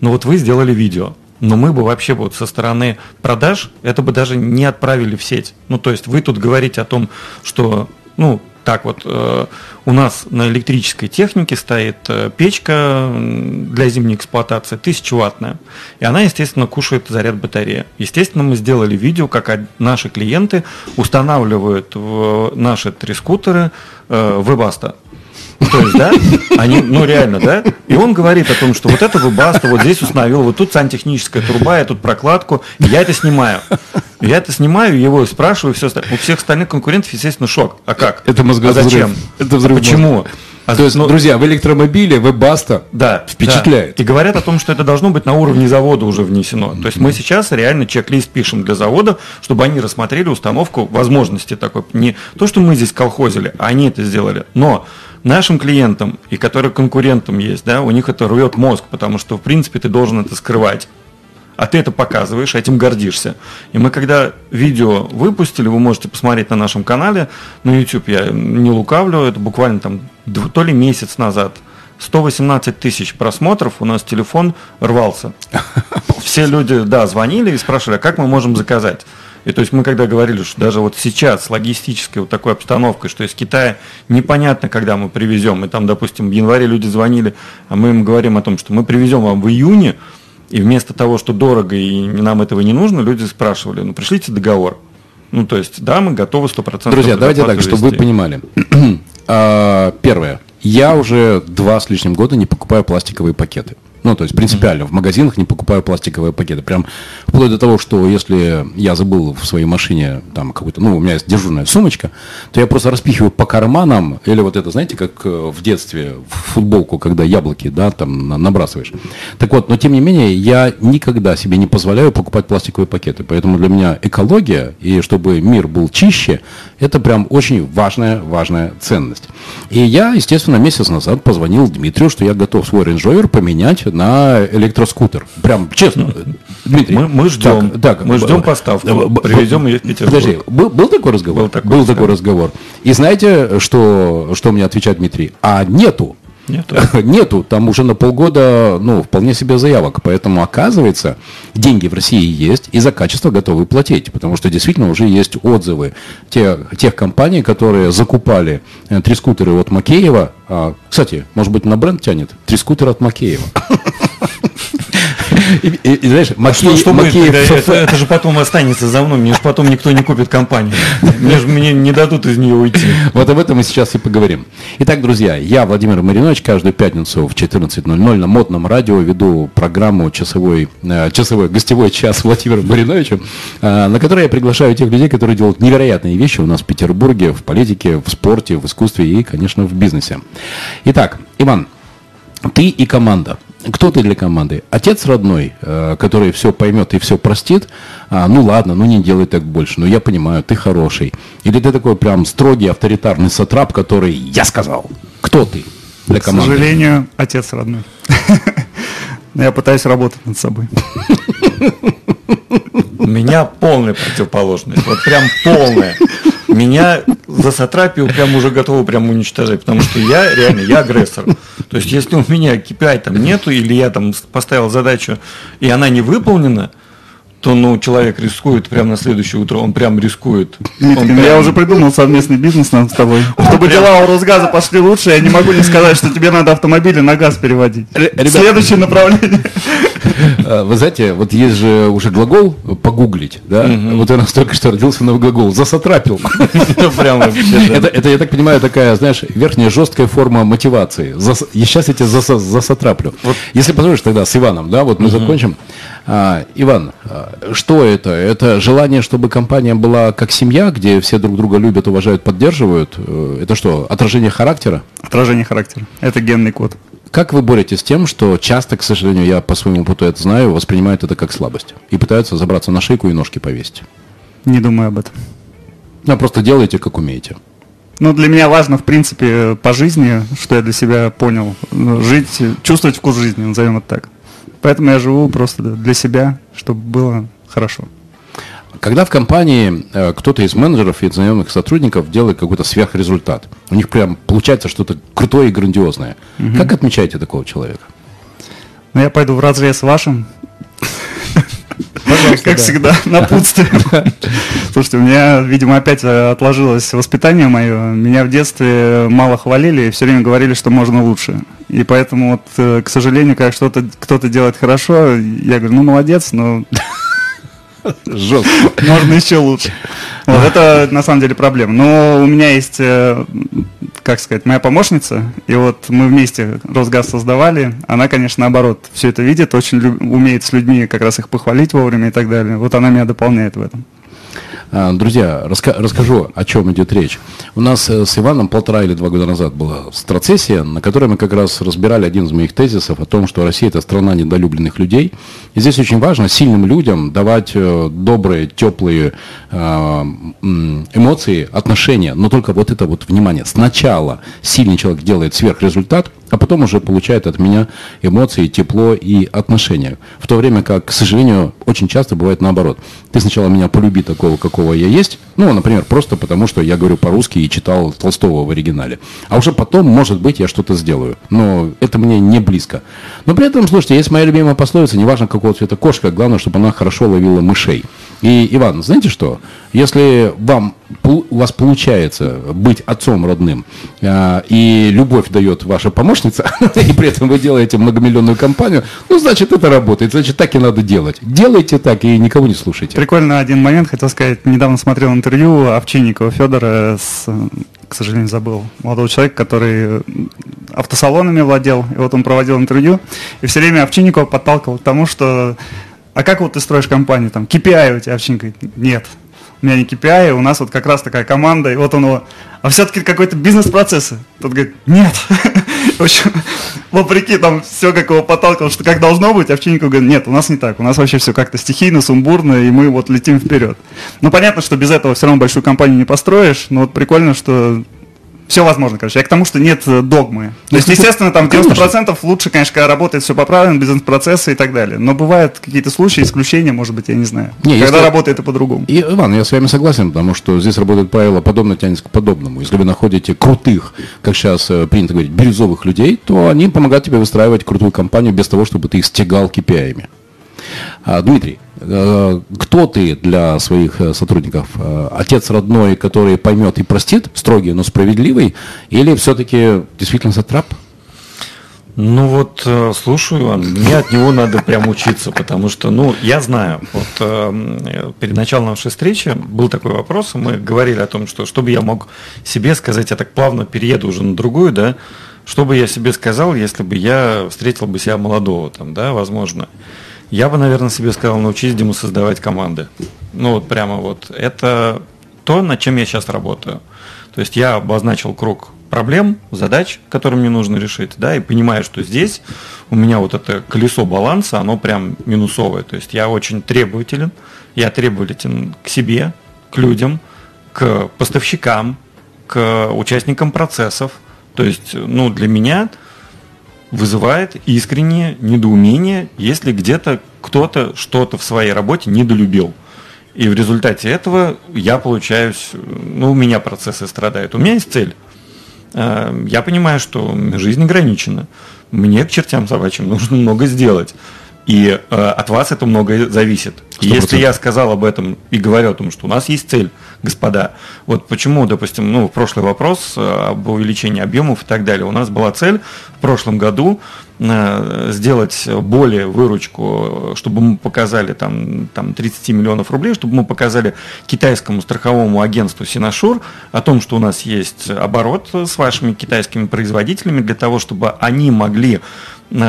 ну вот вы сделали видео, но мы бы вообще вот со стороны продаж это бы даже не отправили в сеть. Ну, то есть вы тут говорите о том, что ну, так вот, э, у нас на электрической технике стоит э, печка для зимней эксплуатации 1000 ваттная, и она, естественно, кушает заряд батареи. Естественно, мы сделали видео, как наши клиенты устанавливают в наши три скутеры э, Webasto. То есть, да, они, ну реально, да, и он говорит о том, что вот это Webasto, вот здесь установил, вот тут сантехническая труба, я тут прокладку, я это снимаю. Я это снимаю, его спрашиваю, все У всех остальных конкурентов, естественно, шок. А как? Это мозгозрыв. А зачем? Это взрыв а почему? А, То есть, ну, друзья, в электромобиле вебаста да, впечатляет. Да. И говорят о том, что это должно быть на уровне завода уже внесено. То есть мы сейчас реально чек-лист пишем для завода, чтобы они рассмотрели установку возможности такой. Не то, что мы здесь колхозили, а они это сделали. Но нашим клиентам и которые конкурентам есть, да, у них это рвет мозг, потому что, в принципе, ты должен это скрывать а ты это показываешь, этим гордишься. И мы когда видео выпустили, вы можете посмотреть на нашем канале, на YouTube, я не лукавлю, это буквально там то ли месяц назад, 118 тысяч просмотров, у нас телефон рвался. Все люди, да, звонили и спрашивали, а как мы можем заказать? И то есть мы когда говорили, что даже вот сейчас с логистической вот такой обстановкой, что из Китая непонятно, когда мы привезем, и там, допустим, в январе люди звонили, а мы им говорим о том, что мы привезем вам в июне, и вместо того, что дорого и нам этого не нужно, люди спрашивали, ну пришлите договор. Ну, то есть, да, мы готовы 100% Друзья, давайте так, чтобы вы понимали. А, первое. Я уже два с лишним года не покупаю пластиковые пакеты. Ну, то есть принципиально, в магазинах не покупаю пластиковые пакеты. Прям вплоть до того, что если я забыл в своей машине там какой-то, ну, у меня есть дежурная сумочка, то я просто распихиваю по карманам, или вот это, знаете, как э, в детстве, в футболку, когда яблоки, да, там набрасываешь. Так вот, но тем не менее, я никогда себе не позволяю покупать пластиковые пакеты. Поэтому для меня экология, и чтобы мир был чище, это прям очень важная, важная ценность. И я, естественно, месяц назад позвонил Дмитрию, что я готов свой Rover поменять на электроскутер. Прям честно, Дмитрий. Мы, мы ждем. Так, так, мы ждем поставку. Привезем ее в Петербург. Подожди, был, был такой разговор? Был такой, был такой разговор. И знаете, что, что мне отвечает Дмитрий? А нету. Нету. Нету, там уже на полгода, ну, вполне себе заявок. Поэтому, оказывается, деньги в России есть, и за качество готовы платить. Потому что действительно уже есть отзывы тех, тех компаний, которые закупали э, три скутера от Макеева. А, кстати, может быть, на бренд тянет? Три скутера от Макеева. И, знаешь, Макеев, а Макеев, это же потом останется за мной, мне же потом никто не купит компанию. Мне же мне не дадут из нее уйти. Вот об этом мы сейчас и поговорим. Итак, друзья, я, Владимир Маринович, каждую пятницу в 14.00 на модном радио веду программу часовой, э, часовой гостевой час Владимира Мариновича, э, на которой я приглашаю тех людей, которые делают невероятные вещи у нас в Петербурге, в политике, в спорте, в искусстве и, конечно, в бизнесе. Итак, Иван, ты и команда – кто ты для команды? Отец родной, э, который все поймет и все простит. А, ну ладно, ну не делай так больше. Ну я понимаю, ты хороший. Или ты такой прям строгий авторитарный сатрап, который я сказал. Кто ты для команды? К сожалению, отец родной. Я пытаюсь работать над собой. У меня полная противоположность. Вот прям полная. Меня за сатрапию прям уже готовы прям уничтожать, потому что я реально, я агрессор. То есть, если у меня KPI там нету, или я там поставил задачу, и она не выполнена, то ну, человек рискует прямо на следующее утро, он прям рискует. Он прям... Я уже придумал совместный бизнес нам с тобой. Чтобы прям... дела у Росгаза пошли лучше, я не могу не сказать, что тебе надо автомобили на газ переводить. Ребят... Следующее направление. А, вы знаете, вот есть же уже глагол погуглить, да? Вот у нас только что родился новый глагол, засатрапил. Прямо это, это, я так понимаю, такая, знаешь, верхняя жесткая форма мотивации. Сейчас я тебя засатраплю. Если позволишь тогда с Иваном, да, вот мы закончим. А, Иван, а, что это? Это желание, чтобы компания была как семья, где все друг друга любят, уважают, поддерживают? Э, это что, отражение характера? Отражение характера. Это генный код. Как вы боретесь с тем, что часто, к сожалению, я по своему опыту это знаю, воспринимают это как слабость и пытаются забраться на шейку и ножки повесить? Не думаю об этом. Ну, просто делайте, как умеете. Ну, для меня важно, в принципе, по жизни, что я для себя понял, ну, жить, чувствовать вкус жизни, назовем это так. Поэтому я живу просто для себя, чтобы было хорошо. Когда в компании э, кто-то из менеджеров и наемных сотрудников делает какой-то сверхрезультат, у них прям получается что-то крутое и грандиозное. Угу. Как отмечаете такого человека? Ну, я пойду в разрез с вашим. Как всегда, напутствие. Слушайте, у меня, видимо, опять э, отложилось воспитание мое. Меня в детстве мало хвалили и все время говорили, что можно лучше. И поэтому, вот, э, к сожалению, когда что-то кто-то делает хорошо, я говорю, ну молодец, но Жестко. Можно еще лучше. Вот это на самом деле проблема. Но у меня есть, э, как сказать, моя помощница, и вот мы вместе Росгаз создавали. Она, конечно, наоборот, все это видит, очень умеет с людьми как раз их похвалить вовремя и так далее. Вот она меня дополняет в этом. А, друзья, раска расскажу, о чем идет речь. У нас э, с Иваном полтора или два года назад была страцессия, на которой мы как раз разбирали один из моих тезисов о том, что Россия – это страна недолюбленных людей. И здесь очень важно сильным людям давать э, добрые, теплые а, эмоции, отношения, но только вот это вот внимание. Сначала сильный человек делает сверхрезультат, а потом уже получает от меня эмоции, тепло и отношения. В то время как, к сожалению, очень часто бывает наоборот. Ты сначала меня полюби такого, какого я есть, ну, например, просто потому, что я говорю по-русски и читал Толстого в оригинале. А уже потом, может быть, я что-то сделаю. Но это мне не близко. Но при этом, слушайте, есть моя любимая пословица, неважно какого цвета кошка, главное, чтобы она хорошо ловила мышей. И, Иван, знаете что? Если вам, у вас получается быть отцом родным, а, и любовь дает ваша помощница, и при этом вы делаете многомиллионную компанию, ну, значит, это работает, значит, так и надо делать. Делайте так и никого не слушайте. Прикольно один момент, хотел сказать, недавно смотрел интервью Овчинникова Федора с к сожалению, забыл, молодого человека, который автосалонами владел, и вот он проводил интервью, и все время Овчинникова подталкивал к тому, что а как вот ты строишь компанию, там, KPI у тебя, говорит, нет, у меня не KPI, у нас вот как раз такая команда, и вот он его, а все-таки какой-то бизнес-процессы. Тот говорит, нет. В общем, вопреки там все, как его подталкивал, что как должно быть, Овчинников говорит, нет, у нас не так, у нас вообще все как-то стихийно, сумбурно, и мы вот летим вперед. Ну, понятно, что без этого все равно большую компанию не построишь, но вот прикольно, что все возможно, короче. Я к тому, что нет э, догмы. То есть, естественно, там 90% лучше, конечно, когда работает все по правилам, бизнес-процессы и так далее. Но бывают какие-то случаи, исключения, может быть, я не знаю. Не, когда если... работает и по-другому. И, Иван, я с вами согласен, потому что здесь работает правило подобно тянется к подобному. Если вы находите крутых, как сейчас э, принято говорить, бирюзовых людей, то они помогают тебе выстраивать крутую компанию без того, чтобы ты их стегал KPI-ами. А, Дмитрий, э, кто ты для своих э, сотрудников? Э, отец родной, который поймет и простит, строгий, но справедливый, или все-таки действительно сатрап? Ну вот, слушаю, мне от него надо прям учиться, потому что, ну, я знаю, вот перед началом нашей встречи был такой вопрос, мы говорили о том, что чтобы я мог себе сказать, я так плавно перееду уже на другую, да, что бы я себе сказал, если бы я встретил бы себя молодого, там, да, возможно. Я бы, наверное, себе сказал, научись Диму создавать команды. Ну, вот прямо вот. Это то, над чем я сейчас работаю. То есть я обозначил круг проблем, задач, которые мне нужно решить, да, и понимаю, что здесь у меня вот это колесо баланса, оно прям минусовое. То есть я очень требователен, я требователен к себе, к людям, к поставщикам, к участникам процессов. То есть, ну, для меня вызывает искреннее недоумение, если где-то кто-то что-то в своей работе недолюбил. И в результате этого я получаюсь, ну, у меня процессы страдают. У меня есть цель. Э, я понимаю, что жизнь ограничена. Мне к чертям собачьим нужно много сделать. И э, от вас это многое зависит. 100%. Если я сказал об этом и говорю о том, что у нас есть цель, господа, вот почему, допустим, ну, в прошлый вопрос э, об увеличении объемов и так далее, у нас была цель в прошлом году э, сделать более выручку, чтобы мы показали там, там 30 миллионов рублей, чтобы мы показали китайскому страховому агентству Синашур о том, что у нас есть оборот с вашими китайскими производителями для того, чтобы они могли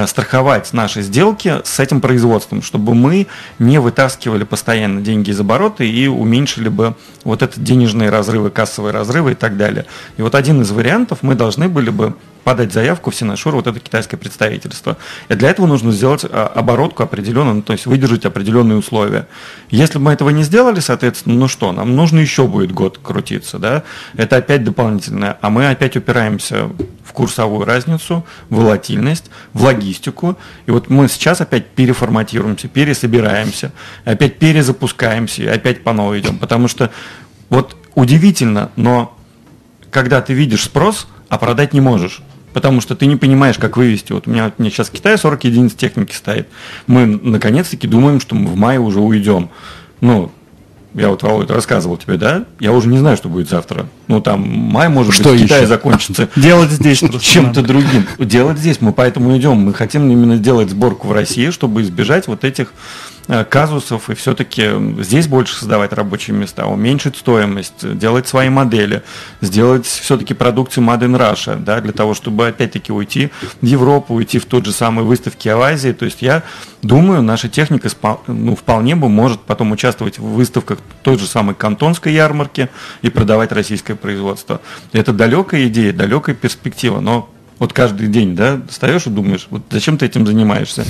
страховать наши сделки с этим производством, чтобы мы не вытаскивали постоянно деньги из оборота и уменьшили бы вот это денежные разрывы, кассовые разрывы и так далее. И вот один из вариантов мы должны были бы подать заявку в Синашур, вот это китайское представительство. И для этого нужно сделать а, оборотку определенную, ну, то есть выдержать определенные условия. Если бы мы этого не сделали, соответственно, ну что, нам нужно еще будет год крутиться, да? Это опять дополнительное. А мы опять упираемся в курсовую разницу, волатильность, в логистику. И вот мы сейчас опять переформатируемся, пересобираемся, опять перезапускаемся опять по новой идем. Потому что вот удивительно, но когда ты видишь спрос, а продать не можешь. Потому что ты не понимаешь, как вывести. Вот у меня, у меня сейчас в Китае 40 единиц техники стоит. Мы наконец-таки думаем, что мы в мае уже уйдем. Ну, я вот, Володя, рассказывал тебе, да? Я уже не знаю, что будет завтра. Ну, там, май, может что быть, в Китае закончится. Делать здесь чем-то другим. Делать здесь. Мы поэтому идем. Мы хотим именно сделать сборку в России, чтобы избежать вот этих казусов и все-таки здесь больше создавать рабочие места, уменьшить стоимость, делать свои модели, сделать все-таки продукцию Made in Russia, да, для того, чтобы опять-таки уйти в Европу, уйти в тот же самый выставки Азии. То есть я думаю, наша техника ну, вполне бы может потом участвовать в выставках той же самой кантонской ярмарки и продавать российское производство. Это далекая идея, далекая перспектива, но вот каждый день, да, встаешь и думаешь, вот зачем ты этим занимаешься?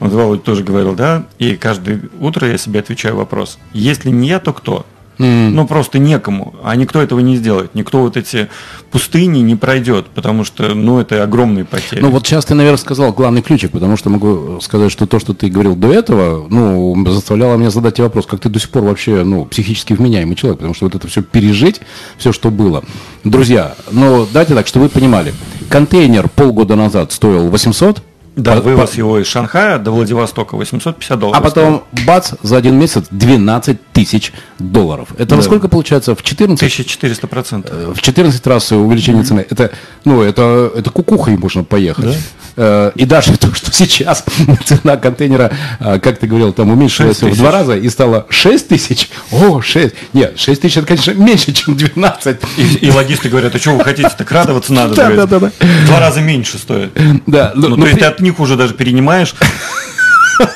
Вот Володя тоже говорил, да, и каждое утро я себе отвечаю вопрос, если не я, то кто? Mm. Ну, просто некому. А никто этого не сделает. Никто вот эти пустыни не пройдет, потому что, ну, это огромные потери. Ну, вот сейчас ты, наверное, сказал главный ключик, потому что могу сказать, что то, что ты говорил до этого, ну, заставляло меня задать тебе вопрос, как ты до сих пор вообще, ну, психически вменяемый человек, потому что вот это все пережить, все, что было. Друзья, ну, дайте так, чтобы вы понимали. Контейнер полгода назад стоил 800, да, по, вывоз по... его из Шанхая до Владивостока 850 долларов. А потом, стоит. бац, за один месяц 12 тысяч долларов. Это да. насколько получается в 14? 1400 процентов. Э, в 14 раз увеличение mm-hmm. цены. Это, ну, это, это кукухой можно поехать. Да? Э, и даже то, что сейчас цена контейнера, э, как ты говорил, там уменьшилась в два раза и стало 6 тысяч. О, 6. Нет, 6 тысяч это, конечно, меньше, чем 12. И, и логисты говорят, а что вы хотите, так радоваться надо. Да, да, да, да. Два раза меньше стоит. Да. Ну, ну, то есть ты от них уже даже перенимаешь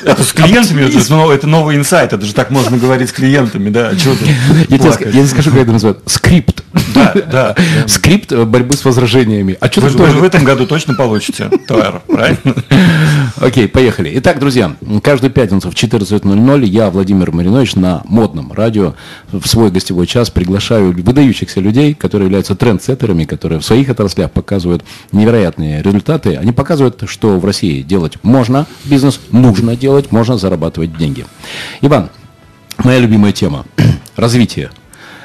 это с клиентами, это, это новый инсайт, это же так можно говорить с клиентами, да, что ты я тебе, я тебе скажу, как это называют, скрипт. Да, да. Скрипт борьбы с возражениями. А что вы, вы в этом году точно получите товар, правильно? Окей, поехали. Итак, друзья, каждую пятницу в 14.00 я, Владимир Маринович, на модном радио в свой гостевой час приглашаю выдающихся людей, которые являются трендсеттерами, которые в своих отраслях показывают невероятные результаты. Они показывают, что в России делать можно, бизнес нужно можно делать, можно зарабатывать деньги. Иван, моя любимая тема – развитие.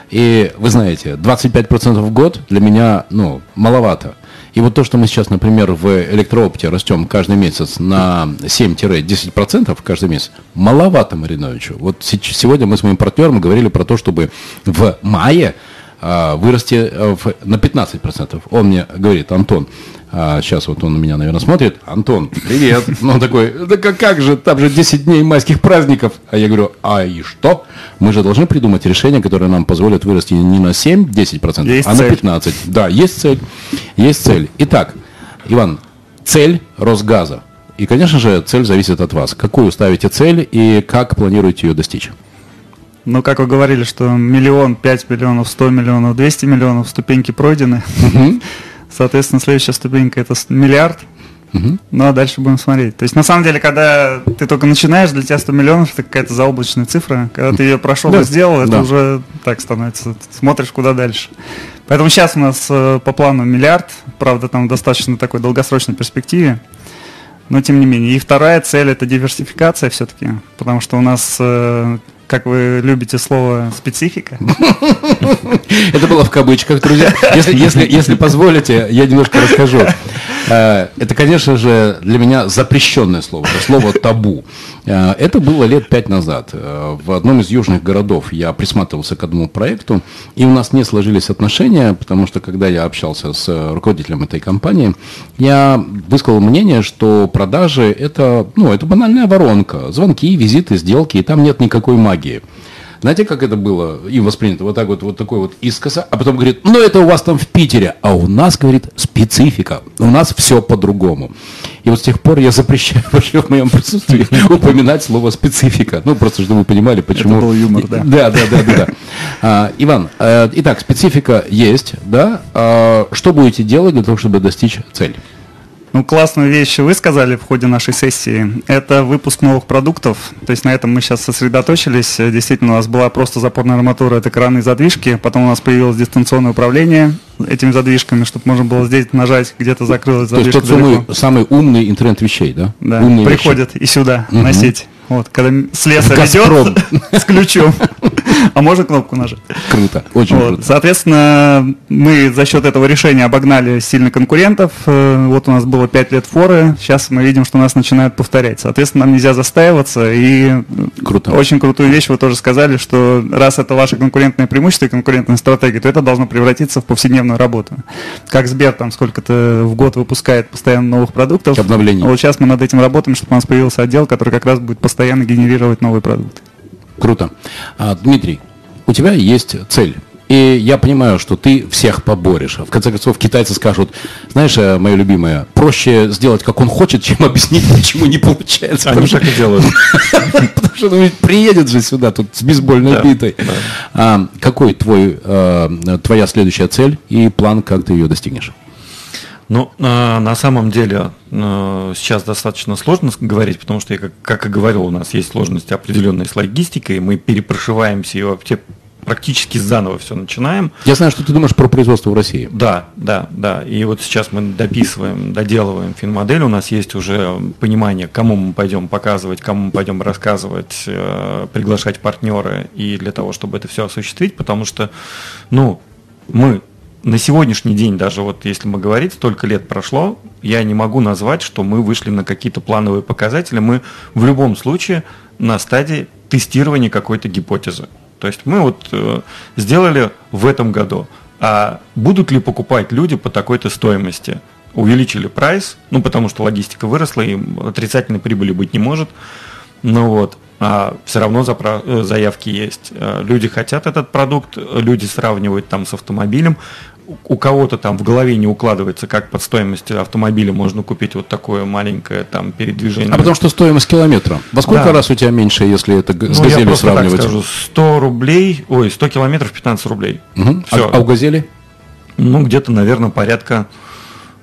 И вы знаете, 25% в год для меня, ну, маловато. И вот то, что мы сейчас, например, в электроопте растем каждый месяц на 7-10% каждый месяц, маловато Мариновичу. Вот сегодня мы с моим партнером говорили про то, чтобы в мае вырасти э, на 15%. Он мне говорит, Антон, а сейчас вот он на меня, наверное, смотрит. Антон, привет. Ну, он такой, да как, как же, там же 10 дней майских праздников. А я говорю, а и что? Мы же должны придумать решение, которое нам позволит вырасти не на 7-10%, есть а цель. на 15%. Да, есть цель. Есть цель. Итак, Иван, цель Росгаза. И, конечно же, цель зависит от вас. Какую ставите цель и как планируете ее достичь? Ну, как вы говорили, что миллион, пять миллионов, сто миллионов, двести миллионов, ступеньки пройдены. Соответственно, следующая ступенька это миллиард. Угу. Ну а дальше будем смотреть. То есть, на самом деле, когда ты только начинаешь, для тебя 100 миллионов это какая-то заоблачная цифра. Когда ты ее прошел да. и сделал, это да. уже так становится. Смотришь, куда дальше. Поэтому сейчас у нас э, по плану миллиард. Правда, там достаточно такой долгосрочной перспективе. Но тем не менее. И вторая цель это диверсификация все-таки. Потому что у нас э, как вы любите слово специфика. Это было в кавычках, друзья. Если, если, если позволите, я немножко расскажу. Э, это, конечно же, для меня запрещенное слово, слово табу. Э, это было лет пять назад. Э, в одном из южных городов я присматривался к одному проекту, и у нас не сложились отношения, потому что, когда я общался с руководителем этой компании, я высказал мнение, что продажи – это, ну, это банальная воронка. Звонки, визиты, сделки, и там нет никакой магии. Знаете, как это было им воспринято? Вот так вот, вот такой вот искоса, а потом говорит, ну это у вас там в Питере, а у нас, говорит, специфика, у нас все по-другому. И вот с тех пор я запрещаю вообще в моем присутствии упоминать слово специфика. Ну, просто чтобы вы понимали, почему... Это был юмор, да. Да, да, да, да. да. А, Иван, э, итак, специфика есть, да? А, что будете делать для того, чтобы достичь цели? Ну, классную вещь вы сказали в ходе нашей сессии. Это выпуск новых продуктов. То есть на этом мы сейчас сосредоточились. Действительно, у нас была просто запорная арматура, это краны и задвижки. Потом у нас появилось дистанционное управление этими задвижками, чтобы можно было здесь нажать, где-то закрылась задвижка. То есть тот самый, самый умный интернет вещей, да? Да, Умные приходят вещи. и сюда Мгм. носить. Вот, когда слесарь Газпром. идет с ключом, а можно кнопку нажать. Круто, очень Вот, круто. Соответственно, мы за счет этого решения обогнали сильно конкурентов. Э, Вот у нас было 5 лет форы, сейчас мы видим, что нас начинают повторять. Соответственно, нам нельзя застаиваться. И э, Круто. очень крутую вещь вы тоже сказали, что раз это ваше конкурентное преимущество и конкурентная стратегия, то это должно превратиться в повседневную работу. Как Сбер там сколько-то в год выпускает постоянно новых продуктов. Обновлений. Вот сейчас мы над этим работаем, чтобы у нас появился отдел, который как раз будет постоянно генерировать новые продукты. Круто. А, Дмитрий, у тебя есть цель. И я понимаю, что ты всех поборешь. В конце концов, китайцы скажут, знаешь, э, мое любимое, проще сделать, как он хочет, чем объяснить, почему не получается. Они так и делают. потому что ну, ведь приедет же сюда тут с бейсбольной битой. А, какой твой, э, твоя следующая цель и план, как ты ее достигнешь? Ну, а, на самом деле а, сейчас достаточно сложно говорить, потому что, я как, как и говорил, у нас есть сложности определенные с логистикой, мы перепрошиваемся и вообще практически заново все начинаем. Я знаю, что ты думаешь про производство в России. Да, да, да. И вот сейчас мы дописываем, доделываем финмодель. У нас есть уже понимание, кому мы пойдем показывать, кому мы пойдем рассказывать, э, приглашать партнеры и для того, чтобы это все осуществить, потому что, ну, мы на сегодняшний день, даже вот если мы говорить, столько лет прошло, я не могу назвать, что мы вышли на какие-то плановые показатели. Мы в любом случае на стадии тестирования какой-то гипотезы. То есть мы вот э, сделали в этом году, а будут ли покупать люди по такой-то стоимости? Увеличили прайс, ну потому что логистика выросла, и отрицательной прибыли быть не может. Ну вот, а все равно э, заявки есть. Э, Люди хотят этот продукт, люди сравнивают там с автомобилем. У- кого-то там в голове не укладывается, как под стоимостью автомобиля можно купить вот такое маленькое там передвижение. А потому что стоимость километра. Во сколько Да. раз у тебя меньше, если это с ну, я газелью так сравнивать? скажу, 100 рублей, ой, 100 километров 15 рублей. Мгм. А- Всё. а у газели? Ну, где-то, наверное, порядка,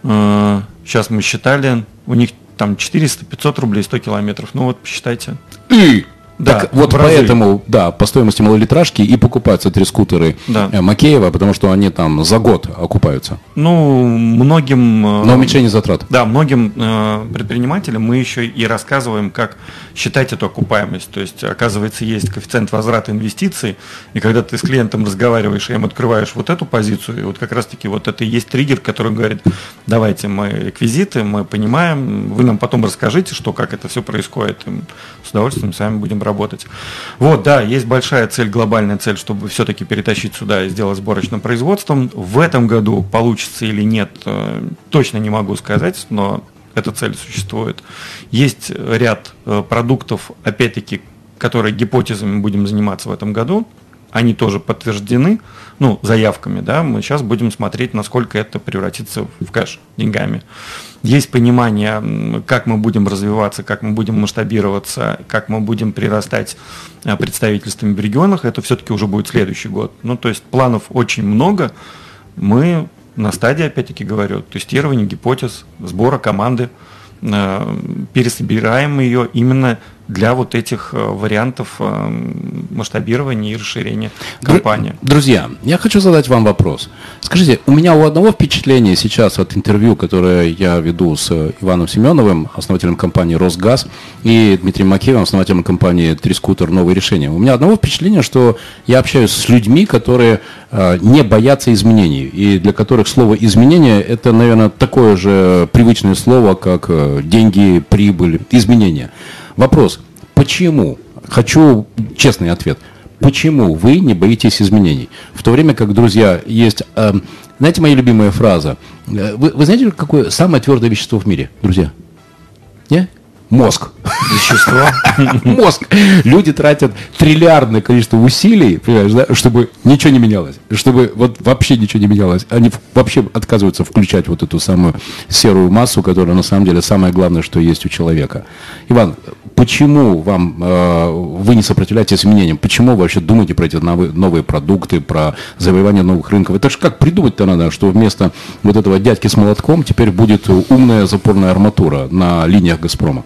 сейчас мы считали, у них там 400-500 рублей 100 километров. Ну вот, посчитайте. И Да, так вот разы. поэтому, да, по стоимости малолитражки и покупаются три скутера Да. э, Макеева, потому что они там за год окупаются. Ну, многим... э, На уменьшение затрат. Да, многим э, предпринимателям мы еще и рассказываем, как считать эту окупаемость. То есть, оказывается, есть коэффициент возврата инвестиций, и когда ты с клиентом разговариваешь и им открываешь вот эту позицию, и вот как раз-таки вот это и есть триггер, который говорит, давайте мы реквизиты, мы понимаем, вы нам потом расскажите, что, как это все происходит, и с удовольствием с вами будем работать. Вот, да, есть большая цель, глобальная цель, чтобы все-таки перетащить сюда и сделать сборочным производством. В этом году получится или нет, э, точно не могу сказать, но эта цель существует. Есть ряд э, продуктов, опять-таки, которые гипотезами будем заниматься в этом году. Они тоже подтверждены, ну, заявками, да, мы сейчас будем смотреть, насколько это превратится в кэш деньгами. Есть понимание, как мы будем развиваться, как мы будем масштабироваться, как мы будем прирастать э, представительствами в регионах, это все-таки уже будет следующий год. Ну, то есть планов очень много, мы на стадии, опять-таки говорю, тестирования гипотез, сбора команды, э, пересобираем ее именно для вот этих э, вариантов э, масштабирования и расширения компании. Дру- Друзья, я хочу задать вам вопрос. Скажите, у меня у одного впечатления сейчас от интервью, которое я веду с Иваном Семеновым, основателем компании «Росгаз», и Дмитрием Макеевым, основателем компании «Трискутер. Новые решения». У меня одного впечатления, что я общаюсь с людьми, которые э, не боятся изменений, и для которых слово «изменение» – это, наверное, такое же привычное слово, как деньги, прибыль, изменения. Вопрос, почему? Хочу честный ответ. Почему вы не боитесь изменений? В то время как, друзья, есть... э, знаете, моя любимая фраза. Э, Вы, вы знаете, какое самое твердое вещество в мире, друзья? Не? Мозг. Вещества. Мозг. Люди тратят триллиардное количество усилий, понимаешь, да, чтобы ничего не менялось. Чтобы вот вообще ничего не менялось. Они вообще отказываются включать вот эту самую серую массу, которая на самом деле самое главное, что есть у человека. Иван, почему вам э, вы не сопротивляетесь изменениям? Почему вы вообще думаете про эти новые, новые продукты, про завоевание новых рынков? Это же как придумать-то надо, что вместо вот этого дядьки с молотком теперь будет умная запорная арматура на линиях «Газпрома»?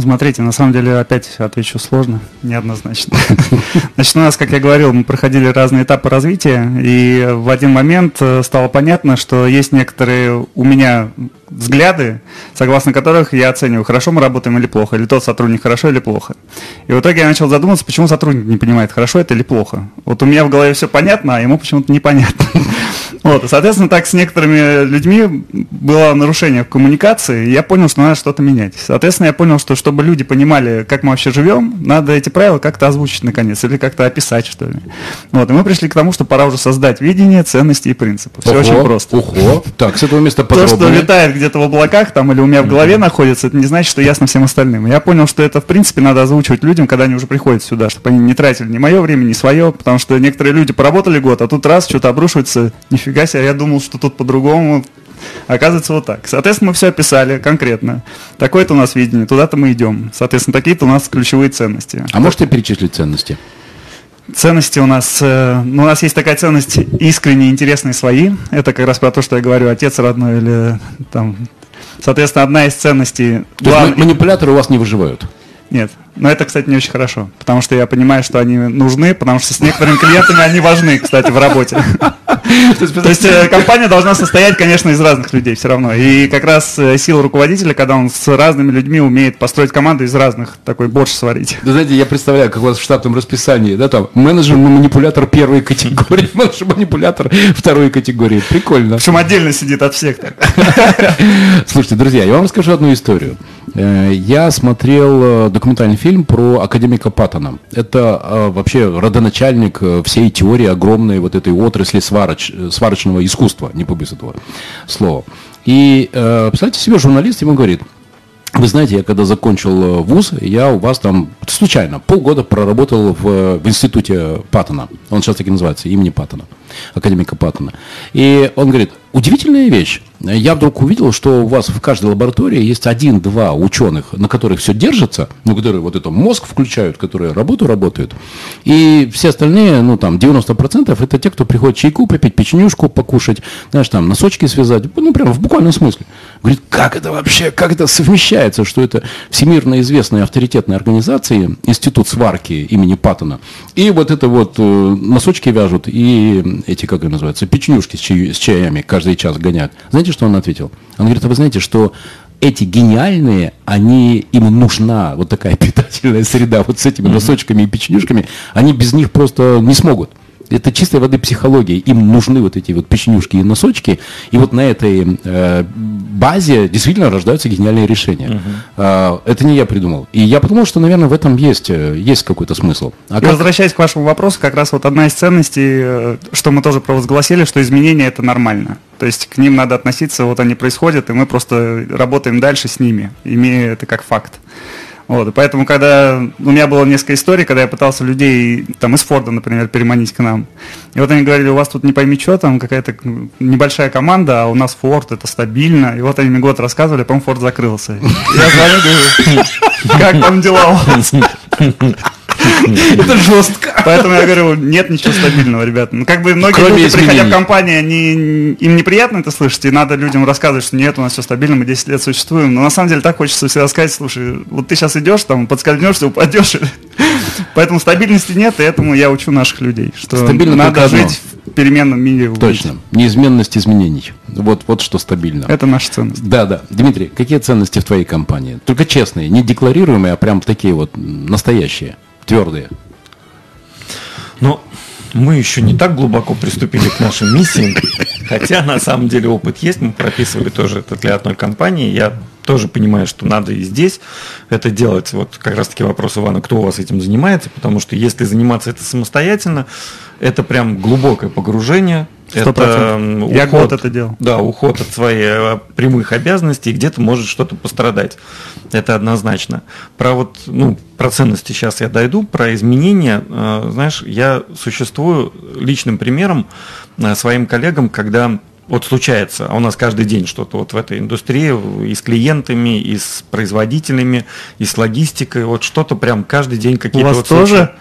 Смотрите, на самом деле опять отвечу сложно, неоднозначно. Значит, у нас, как я говорил, мы проходили разные этапы развития, и в один момент э, стало понятно, что есть некоторые у меня взгляды, согласно которых я оцениваю, хорошо мы работаем или плохо, или тот сотрудник хорошо или плохо. И в итоге я начал задумываться, почему сотрудник не понимает, хорошо это или плохо. Вот у меня в голове все понятно, а ему почему-то непонятно. Вот, и, соответственно, так с некоторыми людьми было нарушение в коммуникации, и я понял, что надо что-то менять. Соответственно, я понял, что чтобы люди понимали, как мы вообще живем, надо эти правила как-то озвучить наконец, или как-то описать, что ли. Вот, и мы пришли к тому, что пора уже создать видение, ценности и принципы. Все Ого, очень просто. Ого. Так, с этого места То, что подробнее. летает где-то в облаках там или у меня в голове находится, это не значит, что ясно всем остальным. Я понял, что это, в принципе, надо озвучивать людям, когда они уже приходят сюда, чтобы они не тратили ни мое время, ни свое, потому что некоторые люди поработали год, а тут раз что-то обрушивается, нифига себе, я думал, что тут по-другому. Оказывается, вот так. Соответственно, мы все описали конкретно. Такое-то у нас видение, туда-то мы идем. Соответственно, такие-то у нас ключевые ценности. А можете перечислить ценности? Ценности у нас, э, ну, у нас есть такая ценность искренне интересные свои. Это как раз про то, что я говорю, отец родной или там. Соответственно, одна из ценностей. То есть глав- ма- манипуляторы у вас не выживают? Нет. Но это, кстати, не очень хорошо, потому что я понимаю, что они нужны, потому что с некоторыми клиентами они важны, кстати, в работе. То есть э, компания должна состоять, конечно, из разных людей все равно. И как раз э, сила руководителя, когда он с разными людьми умеет построить команду из разных, такой борщ сварить. Вы знаете, я представляю, как у вас в штатном расписании, да, там, менеджер-манипулятор первой категории, менеджер-манипулятор второй категории. Прикольно. Причем отдельно сидит от всех. Слушайте, друзья, я вам расскажу одну историю. Э, Я смотрел документальный фильм про академика Паттона. Это э, вообще родоначальник э, всей теории огромной вот этой отрасли свароч- э, сварочного искусства, не побоюсь этого слова. И э, представьте себе, журналист ему говорит, вы знаете, я когда закончил вуз, я у вас там случайно полгода проработал в, в институте Паттона. Он сейчас так и называется, имени Паттона, академика Паттона. И он говорит, удивительная вещь. Я вдруг увидел, что у вас в каждой лаборатории есть один-два ученых, на которых все держится, ну, которые вот это мозг включают, которые работу работают. И все остальные, ну, там, 90% это те, кто приходит чайку попить, печенюшку покушать, знаешь, там, носочки связать, ну, прям в буквальном смысле. Говорит, как это вообще, как это совмещается, что это всемирно известная авторитетная организация, Институт сварки имени Паттона, и вот это вот э, носочки вяжут, и эти, как это называется, печенюшки с, с чаями каждый час гоняют. Знаете, что он ответил? Он говорит, а вы знаете, что эти гениальные, они, им нужна вот такая питательная среда вот с этими носочками и печенюшками, они без них просто не смогут. Это чистой воды психология. Им нужны вот эти вот печенюшки и носочки. И вот на этой э, базе действительно рождаются гениальные решения. А, это не я придумал. И я подумал, что, наверное, в этом есть, э, есть какой-то смысл. А И как- возвращаясь к вашему вопросу, как раз вот одна из ценностей, э, что мы тоже провозгласили, что изменения это нормально. То есть к ним надо относиться, вот они происходят, и мы просто работаем дальше с ними, имея это как факт. Вот, и поэтому, когда у меня было несколько историй, когда я пытался людей там из Форда, например, переманить к нам, и вот они говорили, у вас тут не пойми что, там какая-то небольшая команда, а у нас Форд, это стабильно, и вот они мне год рассказывали, по-моему, Форд закрылся. Я звоню, говорю, как там дела у вас? Это жестко. Поэтому я говорю, нет ничего стабильного, ребята. Ну, как бы многие Кроме люди, приходя изменений. в компанию, они, им неприятно это слышать, и надо людям рассказывать, что нет, у нас все стабильно, мы 10 лет существуем. Но на самом деле так хочется всегда сказать, слушай, вот ты сейчас идешь, там, подскользнешься, упадешь. Поэтому стабильности нет, и этому я учу наших людей, что Стабильно надо жить в переменном мире. Точно. Неизменность изменений. Вот, вот что стабильно. Это наша ценность. Да, да. Дмитрий, какие ценности в твоей компании? Только честные, не декларируемые, а прям такие вот настоящие, твердые. Но мы еще не так глубоко приступили к нашей миссии, хотя на самом деле опыт есть, мы прописывали тоже это для одной компании. Я тоже понимаю, что надо и здесь это делать. Вот как раз таки вопрос Ивана, кто у вас этим занимается, потому что если заниматься это самостоятельно, это прям глубокое погружение, Это Я год это делал. Да, уход от своих э, прямых обязанностей, где-то может что-то пострадать. Это однозначно. Про вот, ну, про ценности сейчас я дойду, про изменения. Э, знаешь, я существую личным примером э, своим коллегам, когда вот случается, а у нас каждый день что-то вот в этой индустрии, и с клиентами, и с производителями, и с логистикой, вот что-то прям каждый день какие-то У вас вот тоже?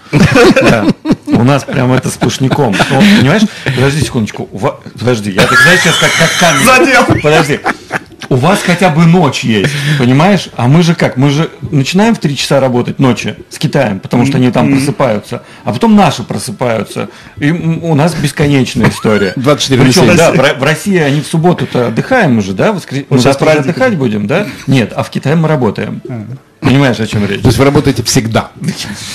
У нас прям это сплошняком. Ну, понимаешь? Подожди секундочку. Ва- Подожди, я так знаешь сейчас как, как камень. Задел. Подожди. У вас хотя бы ночь есть, понимаешь? А мы же как? Мы же начинаем в 3 часа работать ночи с Китаем, потому что они там просыпаются, а потом наши просыпаются. И у нас бесконечная история. 24 на Причем, 7. да, в Ро- в России они в субботу-то отдыхаем уже, да? Воскр... Мы завтра отдыхать будем, да? Нет, а в Китае мы работаем. Понимаешь, о чем речь? То есть вы работаете всегда.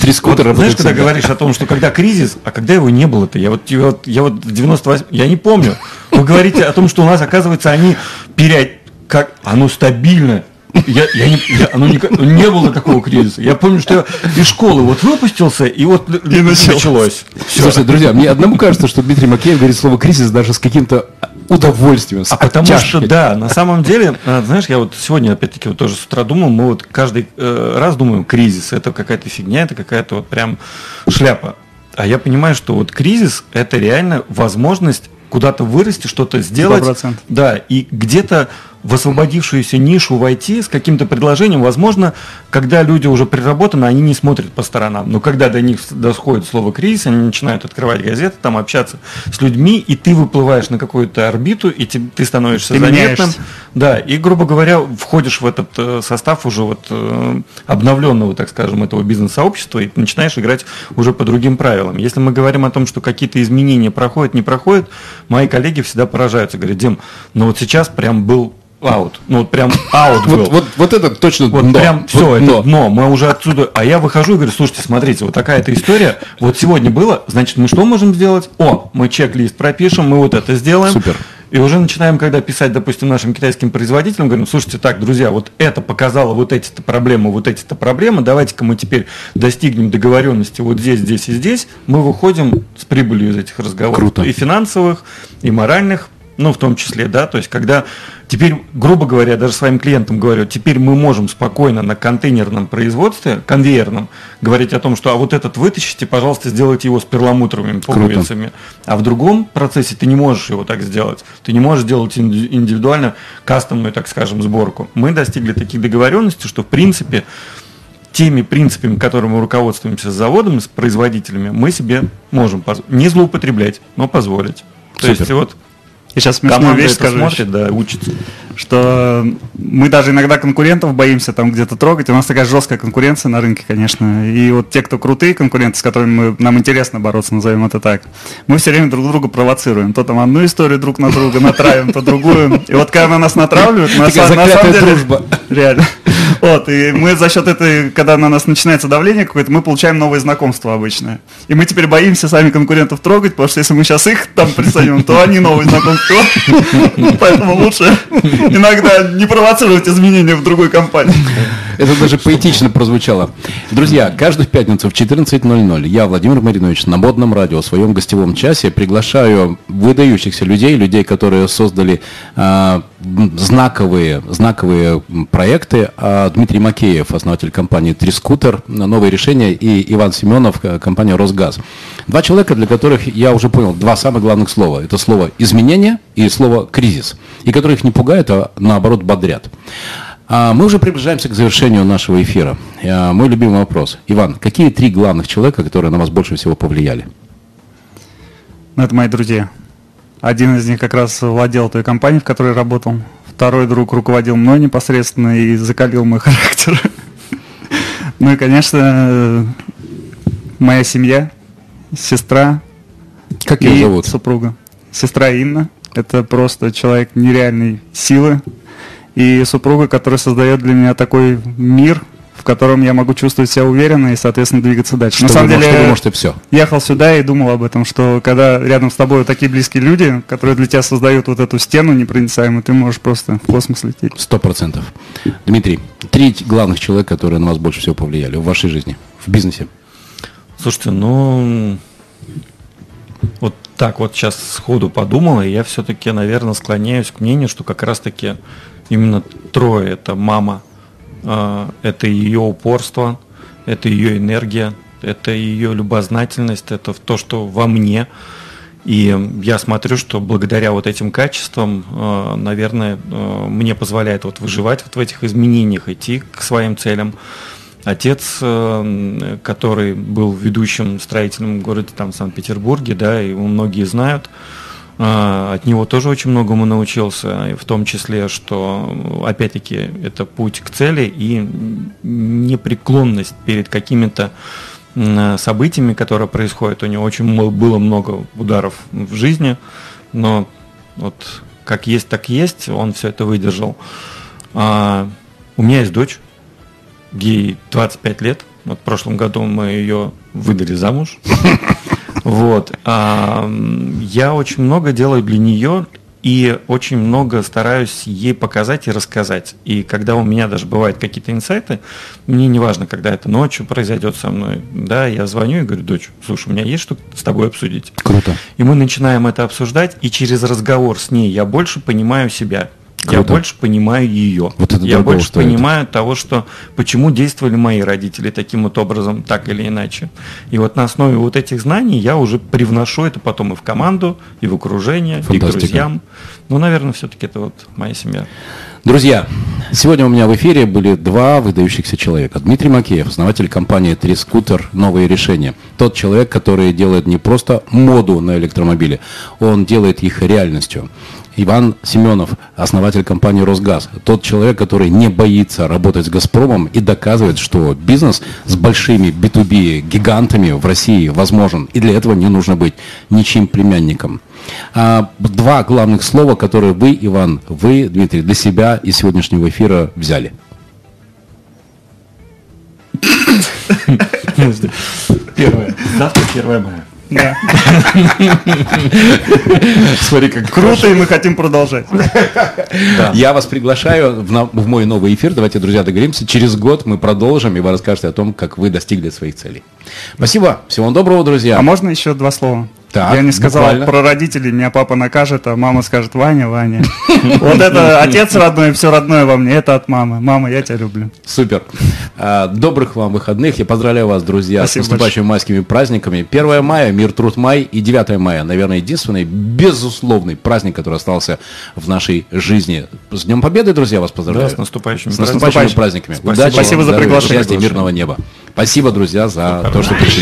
Три скутера Вот, знаешь, когда всегда. говоришь о том, что когда кризис, а когда его не было-то, я вот, я вот, я вот в 98, я не помню. Вы говорите о том, что у нас, оказывается, они перед, как, оно стабильно. Я, я не, я- оно не, не было такого кризиса. Я помню, что я из школы вот выпустился, и вот и началось. Всё. Слушайте, друзья, мне одному кажется, что Дмитрий Макеев говорит слово кризис даже с каким-то удовольствием, А потому что, оттяжкой. да, на самом деле, э, знаешь, я вот сегодня, опять-таки, вот тоже с утра думал, мы вот каждый э, раз думаем, кризис, это какая-то фигня, это какая-то вот прям шляпа. А я понимаю, что вот кризис – это реально возможность куда-то вырасти, что-то сделать. 100%. Да, и где-то в освободившуюся нишу войти с каким-то предложением, возможно, когда люди уже приработаны, они не смотрят по сторонам. Но когда до них доходит слово кризис, они начинают открывать газеты, там общаться с людьми, и ты выплываешь на какую-то орбиту, и те- ты становишься Ты заметным. меняешься. Да, и, грубо говоря, входишь в этот э, состав уже вот э, обновленного, так скажем, этого бизнес-сообщества, и начинаешь играть уже по другим правилам. Если мы говорим о том, что какие-то изменения проходят, не проходят, мои коллеги всегда поражаются, говорят, Дим, ну вот сейчас прям был аут, ну вот прям аут был. Вот, вот, вот это точно Вот дно. прям Вот все, это дно. дно. Мы уже отсюда. А я выхожу и говорю, слушайте, смотрите, вот такая-то история. Вот сегодня было, значит, мы что можем сделать? О, мы чек-лист пропишем, мы вот это сделаем. Супер. И уже начинаем, когда писать, допустим, нашим китайским производителям, говорим, слушайте, так, друзья, вот это показало вот эти-то проблемы, вот эти-то проблемы, давайте-ка мы теперь достигнем договоренности вот здесь, здесь и здесь, мы выходим с прибылью из этих разговоров. Круто. И финансовых, и моральных, ну, в том числе, да, то есть, когда теперь, грубо говоря, даже своим клиентам говорю, теперь мы можем спокойно на контейнерном производстве, конвейерном, говорить о том, что, а вот этот вытащите, пожалуйста, сделайте его с перламутровыми пуговицами. А в другом процессе ты не можешь его так сделать. Ты не можешь делать инди- индивидуально кастомную, так скажем, сборку. Мы достигли таких договоренностей, что, в принципе, теми принципами, которыми мы руководствуемся с заводом, с производителями, мы себе можем не злоупотреблять, но позволить. То Супер. есть вот Я сейчас смешную команда вещь скажу. смотрит, да, учится. что мы даже иногда конкурентов боимся там где-то трогать. У нас такая жесткая конкуренция на рынке, конечно. И вот те, кто крутые конкуренты, с которыми мы, нам интересно бороться, назовем это так, мы все время друг друга провоцируем. То там одну историю друг на друга натравим, то другую. И вот когда на нас натравливают, на, самом деле... Реально. Вот, и мы за счет этой, когда на нас начинается давление какое-то, мы получаем новые знакомства обычные. И мы теперь боимся сами конкурентов трогать, потому что если мы сейчас их там присадим, то они новые знакомства. Поэтому лучше иногда не провоцировать изменения в другой компании. Это даже поэтично прозвучало. Друзья, каждую пятницу в 14.00 я, Владимир Маринович, на модном радио в своем гостевом часе приглашаю выдающихся людей, людей, которые создали м, знаковые, знаковые проекты. А Дмитрий Макеев, основатель компании «Трискутер», новые решения, и Иван Семенов, э, компания «Росгаз». Два человека, для которых я уже понял два самых главных слова. Это слово «изменение» и слово «кризис», и которых не пугают, а наоборот бодрят. А, Мы уже приближаемся к завершению нашего эфира. А, Мой любимый вопрос. Иван, какие три главных человека, которые на вас больше всего повлияли? Ну, это мои друзья. Один из них как раз владел той компанией, в которой работал. Второй друг руководил мной непосредственно и закалил мой характер. Ну и, конечно, моя семья, сестра Как ее и зовут? супруга. Сестра Инна. Это просто человек нереальной силы. И супруга, которая создает для меня такой мир, в котором я могу чувствовать себя уверенно и, соответственно, двигаться дальше. Что На самом вы, деле, что вы можете все? ехал сюда и думал об этом, что когда рядом с тобой такие близкие люди, которые для тебя создают вот эту стену непроницаемую, ты можешь просто в космос лететь. Сто процентов. Дмитрий, три главных человека, которые на вас больше всего повлияли в вашей жизни, в бизнесе. Слушайте, ну вот так вот сейчас сходу подумал, и я все-таки, наверное, склоняюсь к мнению, что как раз-таки именно трое – это мама, это ее упорство, это ее энергия, это ее любознательность, это то, что во мне. И я смотрю, что благодаря вот этим качествам, э, наверное, э, мне позволяет вот выживать вот в этих изменениях, идти к своим целям. Отец, который был ведущим строителем в городе там Санкт-Петербурге, да, его многие знают, от него тоже очень многому научился, в том числе, что, опять-таки, это путь к цели и непреклонность перед какими-то событиями, которые происходят. У него очень было много ударов в жизни, но вот как есть, так есть, он все это выдержал. А, у меня есть дочь, ей 25 лет. Вот в прошлом году мы ее выдали замуж. Вот. Я очень много делаю для нее и очень много стараюсь ей показать и рассказать. И когда у меня даже бывают какие-то инсайты, мне не важно, когда это ночью произойдет со мной, да, я звоню и говорю, дочь, слушай, у меня есть что с тобой обсудить. Круто. И мы начинаем это обсуждать, и через разговор с ней я больше понимаю себя, Круто. Я больше понимаю ее. Вот это я больше стоит. понимаю того, что почему действовали мои родители таким вот образом, так или иначе. И вот на основе вот этих знаний я уже привношу это потом и в команду, и в окружение, Фантастика. и к друзьям. Ну, наверное, все-таки это вот моя семья. Друзья, сегодня у меня в эфире были два выдающихся человека. Дмитрий Макеев, основатель компании «Три скутер. Новые решения». Тот человек, который делает не просто моду на электромобили, он делает их реальностью. Иван Семенов, основатель компании «Росгаз». Тот человек, который не боится работать с «Газпромом» и доказывает, что бизнес с большими B2B гигантами в России возможен. И для этого не нужно быть ничьим племянником. А, два главных слова, которые вы, Иван, вы, Дмитрий, для себя из сегодняшнего эфира взяли. Первое. Завтра первое мая. Да. Смотри, как круто, и мы хотим продолжать. Я вас приглашаю в мой новый эфир. Давайте, друзья, договоримся. Через год мы продолжим, и вы расскажете о том, как вы достигли своих целей. Спасибо. Всего доброго, друзья. А можно еще два слова? Так, я не сказал буквально. про родителей, меня папа накажет, а мама скажет, Ваня, Ваня. Вот это отец родной, все родное во мне, это от мамы. Мама, я тебя люблю. Супер. А, добрых вам выходных. Я поздравляю вас, друзья, с наступающими майскими праздниками. 1 мая, мир, труд, май и 9 мая, наверное, единственный, безусловный праздник, который остался в нашей жизни. С Днем Победы, друзья, вас поздравляю. Да, с наступающими, с наступающими праздниками. Спасибо, Удачи, Спасибо за приглашение. мирного неба. Спасибо, друзья, за то, что пришли.